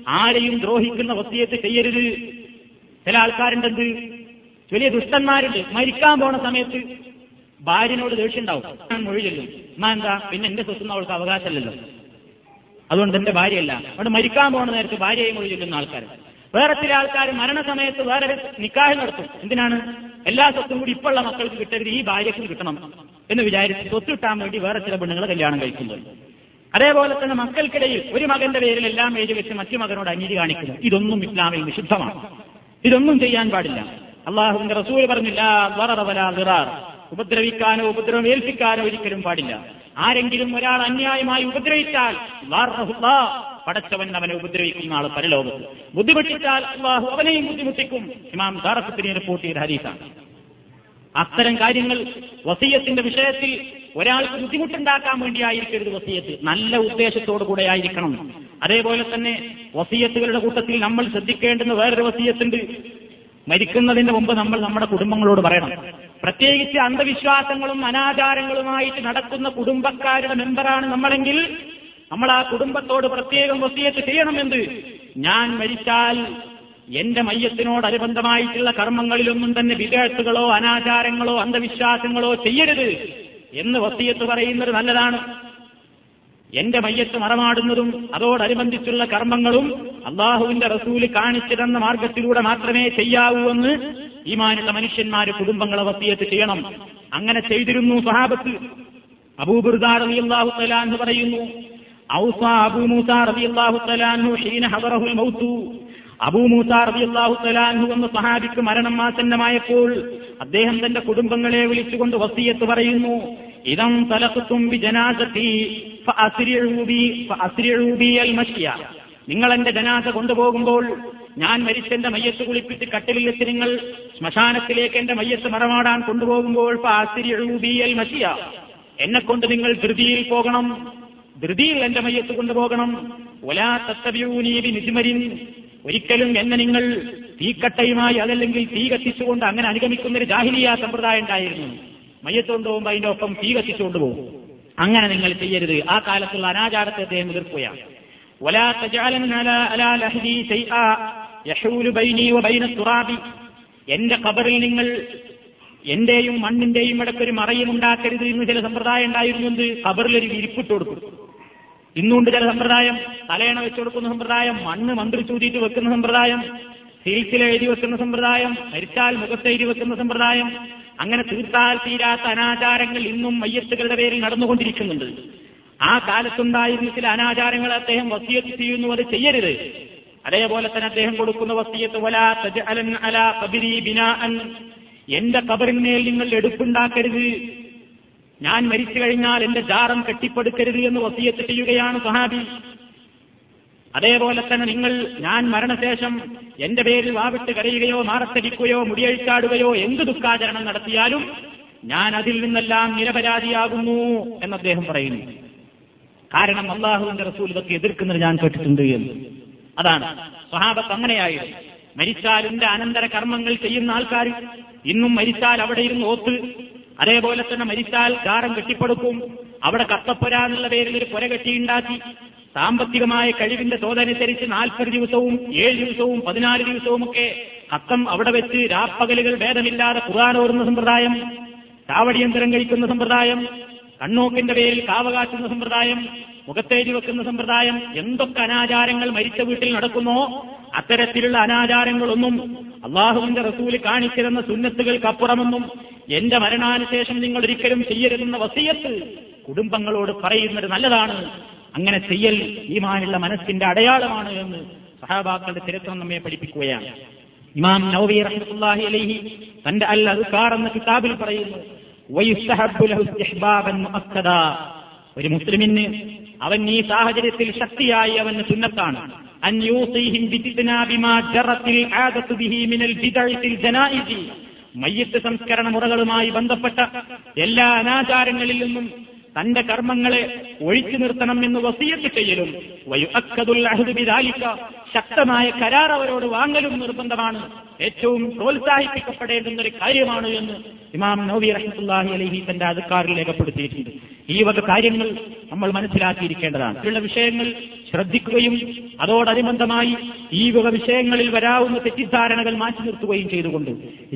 ആരെയും ദ്രോഹിക്കുന്ന വസീയത്ത് ചെയ്യരുത്. ചില ആൾക്കാരുണ്ടെന്ത്? വലിയ ദുഷ്ടന്മാരുണ്ട്. മരിക്കാൻ പോണ സമയത്ത് ഭാര്യനോട് ദേഷ്യം ഉണ്ടാവും ഞാൻ മൊഴി ചെല്ലും. എന്നാ എന്താ? പിന്നെ എന്റെ സ്വത്തുന്ന അവൾക്ക് അവകാശമല്ലല്ലോ. അതുകൊണ്ട് എന്റെ ഭാര്യയല്ല. അവിടെ മരിക്കാൻ പോണ നേരത്ത് ഭാര്യയെ മൊഴി ചൊല്ലുന്ന ആൾക്കാർ വേറെ ചില ആൾക്കാർ മരണസമയത്ത് വേറെ നിക്കാഹ് നടത്തും. എന്തിനാണ്? എല്ലാ സ്വത്തും കൂടി ഇപ്പോഴുള്ള മക്കൾക്ക് കിട്ടരുത്. ഈ ഭാര്യക്കും കിട്ടണം എന്ന് വിചാരിച്ച് സ്വത്ത് കിട്ടാൻ വേണ്ടി വേറെ ചില പെണ്ണുങ്ങളെ കല്യാണം കഴിക്കുന്നത്. അതേപോലെ തന്നെ മക്കൾക്കിടയിൽ ഒരു മകന്റെ പേരിൽ എല്ലാം എഴുതി വെച്ച് മറ്റു മകനോട് അനീതി കാണിക്കുന്നു. ഇതൊന്നും ഇസ്ലാമിൽ നിഷിദ്ധമാണ്. ഇതൊന്നും ചെയ്യാൻ പാടില്ല. അള്ളാഹുവിന്റെ റസൂൽ പറഞ്ഞില്ല ഉപദ്രവിക്കാനോ ഉപദ്രവം ഏൽപ്പിക്കാനോ ഒരിക്കലും പാടില്ല. ആരെങ്കിലും ഒരാൾ അന്യായമായി ഉപദ്രവിച്ചാൽ പടച്ചവൻ അവനെ ഉപദ്രവിക്കുന്ന ആൾ പരലോകത്ത്. ബുദ്ധിമുട്ടിച്ചാൽ അള്ളാഹു അവനെയും ബുദ്ധിമുട്ടിക്കും. ഇമാം ദാറക്കുത്തിനെ റിപ്പോർട്ട് ചെയ്ത ഹരീസാണ് അത്തരം കാര്യങ്ങൾ വസീയത്തിന്റെ വിഷയത്തിൽ ഒരാൾക്ക് ബുദ്ധിമുട്ടുണ്ടാക്കാൻ വേണ്ടിയായിരിക്കരുത് വസീയത്ത്. നല്ല ഉദ്ദേശത്തോടു കൂടെ ആയിരിക്കണം. അതേപോലെ തന്നെ വസീയത്തുകളുടെ കൂട്ടത്തിൽ നമ്മൾ ശ്രദ്ധിക്കേണ്ടുന്ന വേറൊരു വസീയത്തുണ്ട്. മരിക്കുന്നതിന് മുമ്പ് നമ്മൾ നമ്മുടെ കുടുംബങ്ങളോട് പറയണം. പ്രത്യേകിച്ച് അന്ധവിശ്വാസങ്ങളും അനാചാരങ്ങളുമായിട്ട് നടക്കുന്ന കുടുംബക്കാരുടെ മെമ്പറാണ് നമ്മളെങ്കിൽ നമ്മൾ ആ കുടുംബത്തോട് പ്രത്യേകം വസീയത്ത് ചെയ്യണമെന്ന് ഞാൻ മരിച്ചാൽ എന്റെ മയ്യത്തിനോടനുബന്ധമായിട്ടുള്ള കർമ്മങ്ങളിലൊന്നും തന്നെ വിദേശത്തുകളോ അനാചാരങ്ങളോ അന്ധവിശ്വാസങ്ങളോ ചെയ്യരുത്. എന്ന് വസീയത്ത് പറയുന്നത് നല്ലതാണ്. എന്റെ മയ്യത്ത് മറമാടുന്നതും അതോടനുബന്ധിച്ചുള്ള കർമ്മങ്ങളും അള്ളാഹുവിന്റെ റസൂൽ കാണിച്ചു തന്ന മാർഗത്തിലൂടെ മാത്രമേ ചെയ്യാവൂ എന്ന് ഈമാനുള്ള മനുഷ്യന്മാര് കുടുംബങ്ങളെ വസീയത്ത് ചെയ്യണം. അങ്ങനെ ചെയ്തിരുന്നു സഹാബത്ത് അബൂബുർദാർ അള്ളാഹു തലാന്ന് പറയുന്നു ഔസ അബൂ മൂസ തലാൻഹു ഹീന ഹദറഹുൽ അബൂ മൂസ എന്ന സഹാബിക്ക് മരണം ആസന്നമായപ്പോൾ അദ്ദേഹം തന്റെ കുടുംബങ്ങളെ വിളിച്ചുകൊണ്ട് വസീയത്ത് പറയുന്നു ഇതം മഷ്യ. നിങ്ങൾ എന്റെ ജനാസ കൊണ്ടുപോകുമ്പോൾ ഞാൻ മരിച്ചെന്റെ മയ്യത്ത് കുളിപ്പിച്ച് കട്ടിലിൽ വെച്ച് നിങ്ങൾ ശ്മശാനത്തിലേക്ക് എന്റെ മയ്യത്ത് മറമാടാൻ കൊണ്ടുപോകുമ്പോൾ എന്നെ കൊണ്ട് നിങ്ങൾ ധൃതിയിൽ പോകണം. ധൃതിയിൽ എന്റെ മയ്യത്ത് കൊണ്ടുപോകണം. ഒലാ തത്തവ്യൂനീവി നിസിമരിൻ ഒരിക്കലും എന്നെ നിങ്ങൾ തീക്കട്ടയുമായി അതല്ലെങ്കിൽ തീ കത്തിച്ചുകൊണ്ട് അങ്ങനെ അനുഗമിക്കുന്നൊരു ജാഹിലിയ സമ്പ്രദായം ഉണ്ടായിരുന്നു. മയ്യത്ത് കൊണ്ടുപോകുമ്പോൾ അതിന്റെ ഒപ്പം തീ കത്തിച്ചുകൊണ്ട് പോകും. അങ്ങനെ നിങ്ങൾ ചെയ്യരുത്. ആ കാലത്തുള്ള അനാചാരത്തെ അദ്ദേഹം എതിർക്കുകയാണ്. എന്റെ കബറിൽ നിങ്ങൾ എന്റെയും മണ്ണിന്റെയും ഇടയ്ക്കൊരു മറയും ഉണ്ടാക്കരുത് എന്ന് ചില സമ്പ്രദായം ഉണ്ടായിരുന്നു കബറിലൊരു വിരിപ്പിട്ട് കൊടുക്കും ഇന്നുണ്ട് ചില സമ്പ്രദായം. തലയണ വെച്ചു കൊടുക്കുന്ന സമ്പ്രദായം മണ്ണ് മന്ത്രിച്ചൂതിയിട്ട് വെക്കുന്ന സമ്പ്രദായം സീൽസിൽ എഴുതി വെക്കുന്ന സമ്പ്രദായം മരിച്ചാൽ മുഖത്ത് എഴുതി വെക്കുന്ന സമ്പ്രദായം അങ്ങനെ തീർത്താൽ തീരാത്ത അനാചാരങ്ങൾ ഇന്നും മയ്യത്തുകളുടെ പേരിൽ നടന്നുകൊണ്ടിരിക്കുന്നുണ്ട്. ആ കാലത്തുണ്ടായിരുന്ന ചില അനാചാരങ്ങൾ അദ്ദേഹം വസിയത്ത് ചെയ്യുന്നു അത് ചെയ്യരുത്. അതേപോലെ തന്നെ അദ്ദേഹം കൊടുക്കുന്ന വസിയത്ത് അലാ എന്റെ കബറിന്മേൽ നിങ്ങൾ എടുപ്പുണ്ടാക്കരുത്. ഞാൻ മരിച്ചു കഴിഞ്ഞാൽ എന്റെ ജാറം കെട്ടിപ്പടുക്കരുത് എന്ന് വസീയത്ത് ചെയ്യുകയാണ് സഹാബി അതേപോലെ തന്നെ നിങ്ങൾ ഞാൻ മരണശേഷം എന്റെ പേരിൽ വാവിട്ട് കരയുകയോ മാറത്തടിക്കുകയോ മുടിയഴിച്ചാടുകയോ എന്ത് ദുഃഖാചരണം നടത്തിയാലും ഞാൻ അതിൽ നിന്നെല്ലാം നിരപരാധിയാകുന്നു എന്ന് അദ്ദേഹം പറയുന്നു. കാരണം അള്ളാഹുവിന്റെ റസൂൽ ഇതൊക്കെ എതിർക്കുന്നത് ഞാൻ കേട്ടിട്ടുണ്ട് എന്ന്. അതാണ്. സ്വഹാബത്ത് അങ്ങനെയായിരുന്നു. മരിച്ചാൽ എന്റെ അനന്തര കർമ്മങ്ങൾ ചെയ്യുന്ന ആൾക്കാർ ഇന്നും മരിച്ചാൽ അവിടെ ഇരുന്ന് ഓത്ത് അതേപോലെ തന്നെ മരിച്ചാൽ ഗാരം കെട്ടിപ്പടുക്കും. അവിടെ കത്തപ്പൊര എന്നുള്ള പേരിൽ ഒരു പുര കെട്ടിയുണ്ടാക്കി. സാമ്പത്തികമായ കഴിവിന്റെ തോതനുസരിച്ച് നാൽപ്പത് ദിവസവും ഏഴ് ദിവസവും പതിനാല് ദിവസവും ഒക്കെ കത്തം അവിടെ വെച്ച് രാപ്പകലുകൾ ഭേദമില്ലാതെ കുറാൻ ഓർന്ന സമ്പ്രദായം ചാവടിയന്തരം കഴിക്കുന്ന സമ്പ്രദായം കണ്ണോക്കിന്റെ പേരിൽ കാവകാറ്റുന്ന സമ്പ്രദായം മുഖത്തേരി വെക്കുന്ന സമ്പ്രദായം എന്തൊക്കെ അനാചാരങ്ങൾ മരിച്ച വീട്ടിൽ നടക്കുന്നോ അത്തരത്തിലുള്ള അനാചാരങ്ങളൊന്നും അള്ളാഹുവിന്റെ റസൂൽ കാണിച്ചിരുന്ന സുന്നത്തുകൾക്കപ്പുറമൊന്നും എന്റെ മരണാനുശേഷം നിങ്ങൾ ഒരിക്കലും ചെയ്യരുതെന്ന വസീയത്ത് കുടുംബങ്ങളോട് പറയുന്നത് നല്ലതാണ്. അങ്ങനെ ചെയ്യൽ ഈമാനുള്ള മനസ്സിന്റെ അടയാളമാണ് എന്ന് സഹാബാക്കളുടെ ചരിത്രം നമ്മെ പഠിപ്പിക്കുകയാണ്. ഇമാം നവവി റഹ്മത്തുള്ളാഹി അലൈഹി തന്റെ അൽ അസ്കാർ എന്ന കിതാബിൽ പറയുന്നു ഒരു മുസ്ലിമിന് അവൻ ഈ സാഹചര്യത്തിൽ ശക്തിയായി അവന് സുന്നത്താണ്. അൻ യൂസിഹിം ബിജിത്നാബി ബിമാ ജറത്തിൽ ആദത്തു ബിഹി മിനൽ ബിദഇ ഫിൽ ജനായിസി. മയ്യത്ത് സംസ്കരണ മുറകളുമായി ബന്ധപ്പെട്ട എല്ലാ അനാചാരങ്ങളിൽ നിന്നും തന്റെ കർമ്മങ്ങളെ ഒഴിച്ചു നിർത്തണം എന്ന് വസീയത്ത് ചെയ്യലും ബിദാലിക ശക്തമായ കരാർ അവരോട് വാങ്ങലും നിർബന്ധമാണ്. ഏറ്റവും പ്രോത്സാഹിപ്പിക്കപ്പെടേണ്ടുന്ന ഒരു കാര്യമാണ് എന്ന് ഇമാം നവി റഹ്മത്തുള്ളാഹി അലഹി തന്റെ അധികാറിൽ രേഖപ്പെടുത്തിയിട്ടുണ്ട്. ഈ വക കാര്യങ്ങൾ നമ്മൾ മനസ്സിലാക്കിയിരിക്കേണ്ടതാണ്. ഇതിലുള്ള വിഷയങ്ങൾ ശ്രദ്ധിക്കുകയും അതോടനുബന്ധമായി ഈ വക വിഷയങ്ങളിൽ വരാവുന്ന തെറ്റിദ്ധാരണകൾ മാറ്റി നിർത്തുകയും ചെയ്തുകൊണ്ട്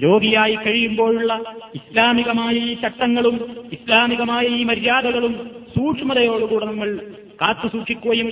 രോഗിയായി കഴിയുമ്പോഴുള്ള ഇസ്ലാമികമായ ഈ ചട്ടങ്ങളും ഇസ്ലാമികമായ ഈ മര്യാദകളും സൂക്ഷ്മതയോടുകൂടെ നമ്മൾ കാത്തു സൂക്ഷിക്കുകയും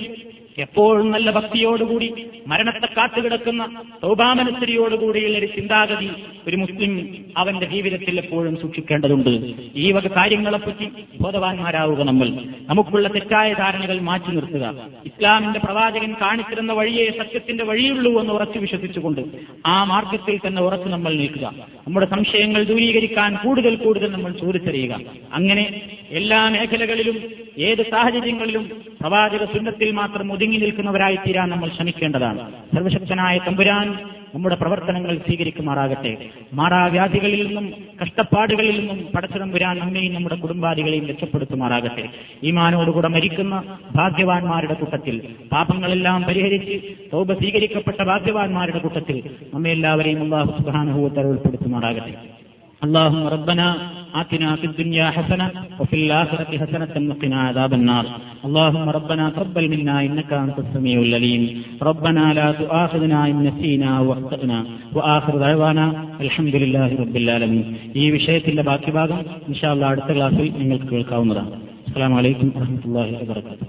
എപ്പോഴും നല്ല ഭക്തിയോടുകൂടി മരണത്തെ കാത്തുകിടക്കുന്ന സൗഭാമനസ്ത്രീയോടുകൂടിയുള്ള ഒരു ചിന്താഗതി ഒരു മുസ്ലിം അവന്റെ ജീവിതത്തിൽ എപ്പോഴും സൂക്ഷിക്കേണ്ടതുണ്ട്. ഈ വക കാര്യങ്ങളെപ്പറ്റി ബോധവാന്മാരാവുക നമ്മൾ. നമുക്കുള്ള തെറ്റായ ധാരണകൾ മാറ്റി നിർത്തുക. ഇസ്ലാമിന്റെ പ്രവാചകൻ കാണിച്ചിരുന്ന വഴിയെ സത്യത്തിന്റെ വഴിയുള്ളൂ എന്ന് ഉറച്ചു വിശ്വസിച്ചുകൊണ്ട് ആ മാർഗത്തിൽ തന്നെ ഉറച്ചു നമ്മൾ നിൽക്കുക. നമ്മുടെ സംശയങ്ങൾ ദൂരീകരിക്കാൻ കൂടുതൽ കൂടുതൽ നമ്മൾ ചോദിച്ചറിയുക അങ്ങനെ എല്ലാ മേഖലകളിലും ഏത് സാഹചര്യങ്ങളിലും പ്രവാചക സുന്നത്തിൽ മാത്രം ഒതുങ്ങി നിൽക്കുന്നവരായി തീരാൻ നമ്മൾ ശ്രമിക്കേണ്ടതാണ്. സർവശക്തനായ തമ്പുരാൻ നമ്മുടെ പ്രവർത്തനങ്ങൾ സ്വീകരിക്കുമാറാകട്ടെ. മാറാവ്യാധികളിൽ നിന്നും കഷ്ടപ്പാടുകളിൽ നിന്നും പടച്ചതമ്പുരാൻ നമ്മെയും നമ്മുടെ കുടുംബാദികളെയും രക്ഷപ്പെടുത്തുമാറാകട്ടെ. ഈമാനോടുകൂടെ മരിക്കുന്ന ഭാഗ്യവാന്മാരുടെ കൂട്ടത്തിൽ പാപങ്ങളെല്ലാം പരിഹരിച്ച് തോപ സ്വീകരിക്കപ്പെട്ട ഭാഗ്യവാന്മാരുടെ കൂട്ടത്തിൽ നമ്മെ എല്ലാവരെയും അള്ളാഹു സുബാനുഭവത്തിൽ ഉൾപ്പെടുത്തുമാറാകട്ടെ. اللهم ربنا آتنا في الدنيا حسنة وفي الآخرة حسنة وقنا عذاب النار اللهم ربنا تقبل منا إنك أنت السميع العليم ربنا لا تؤاخذنا إن نسينا واخطأنا وآخر دعوانا الحمد لله رب العالمين ഈ വിഷയത്തിന്റെ ബാക്കി ഭാഗം ഇൻഷാല്ല അടുത്ത ക്ലാസ്സിൽ നിങ്ങൾക്ക് കേൾക്കാവുന്നതാണ് അസ്സാം വലൈക്കും വാഹമത്തല്ലാഹി വാബർക്കാത്തു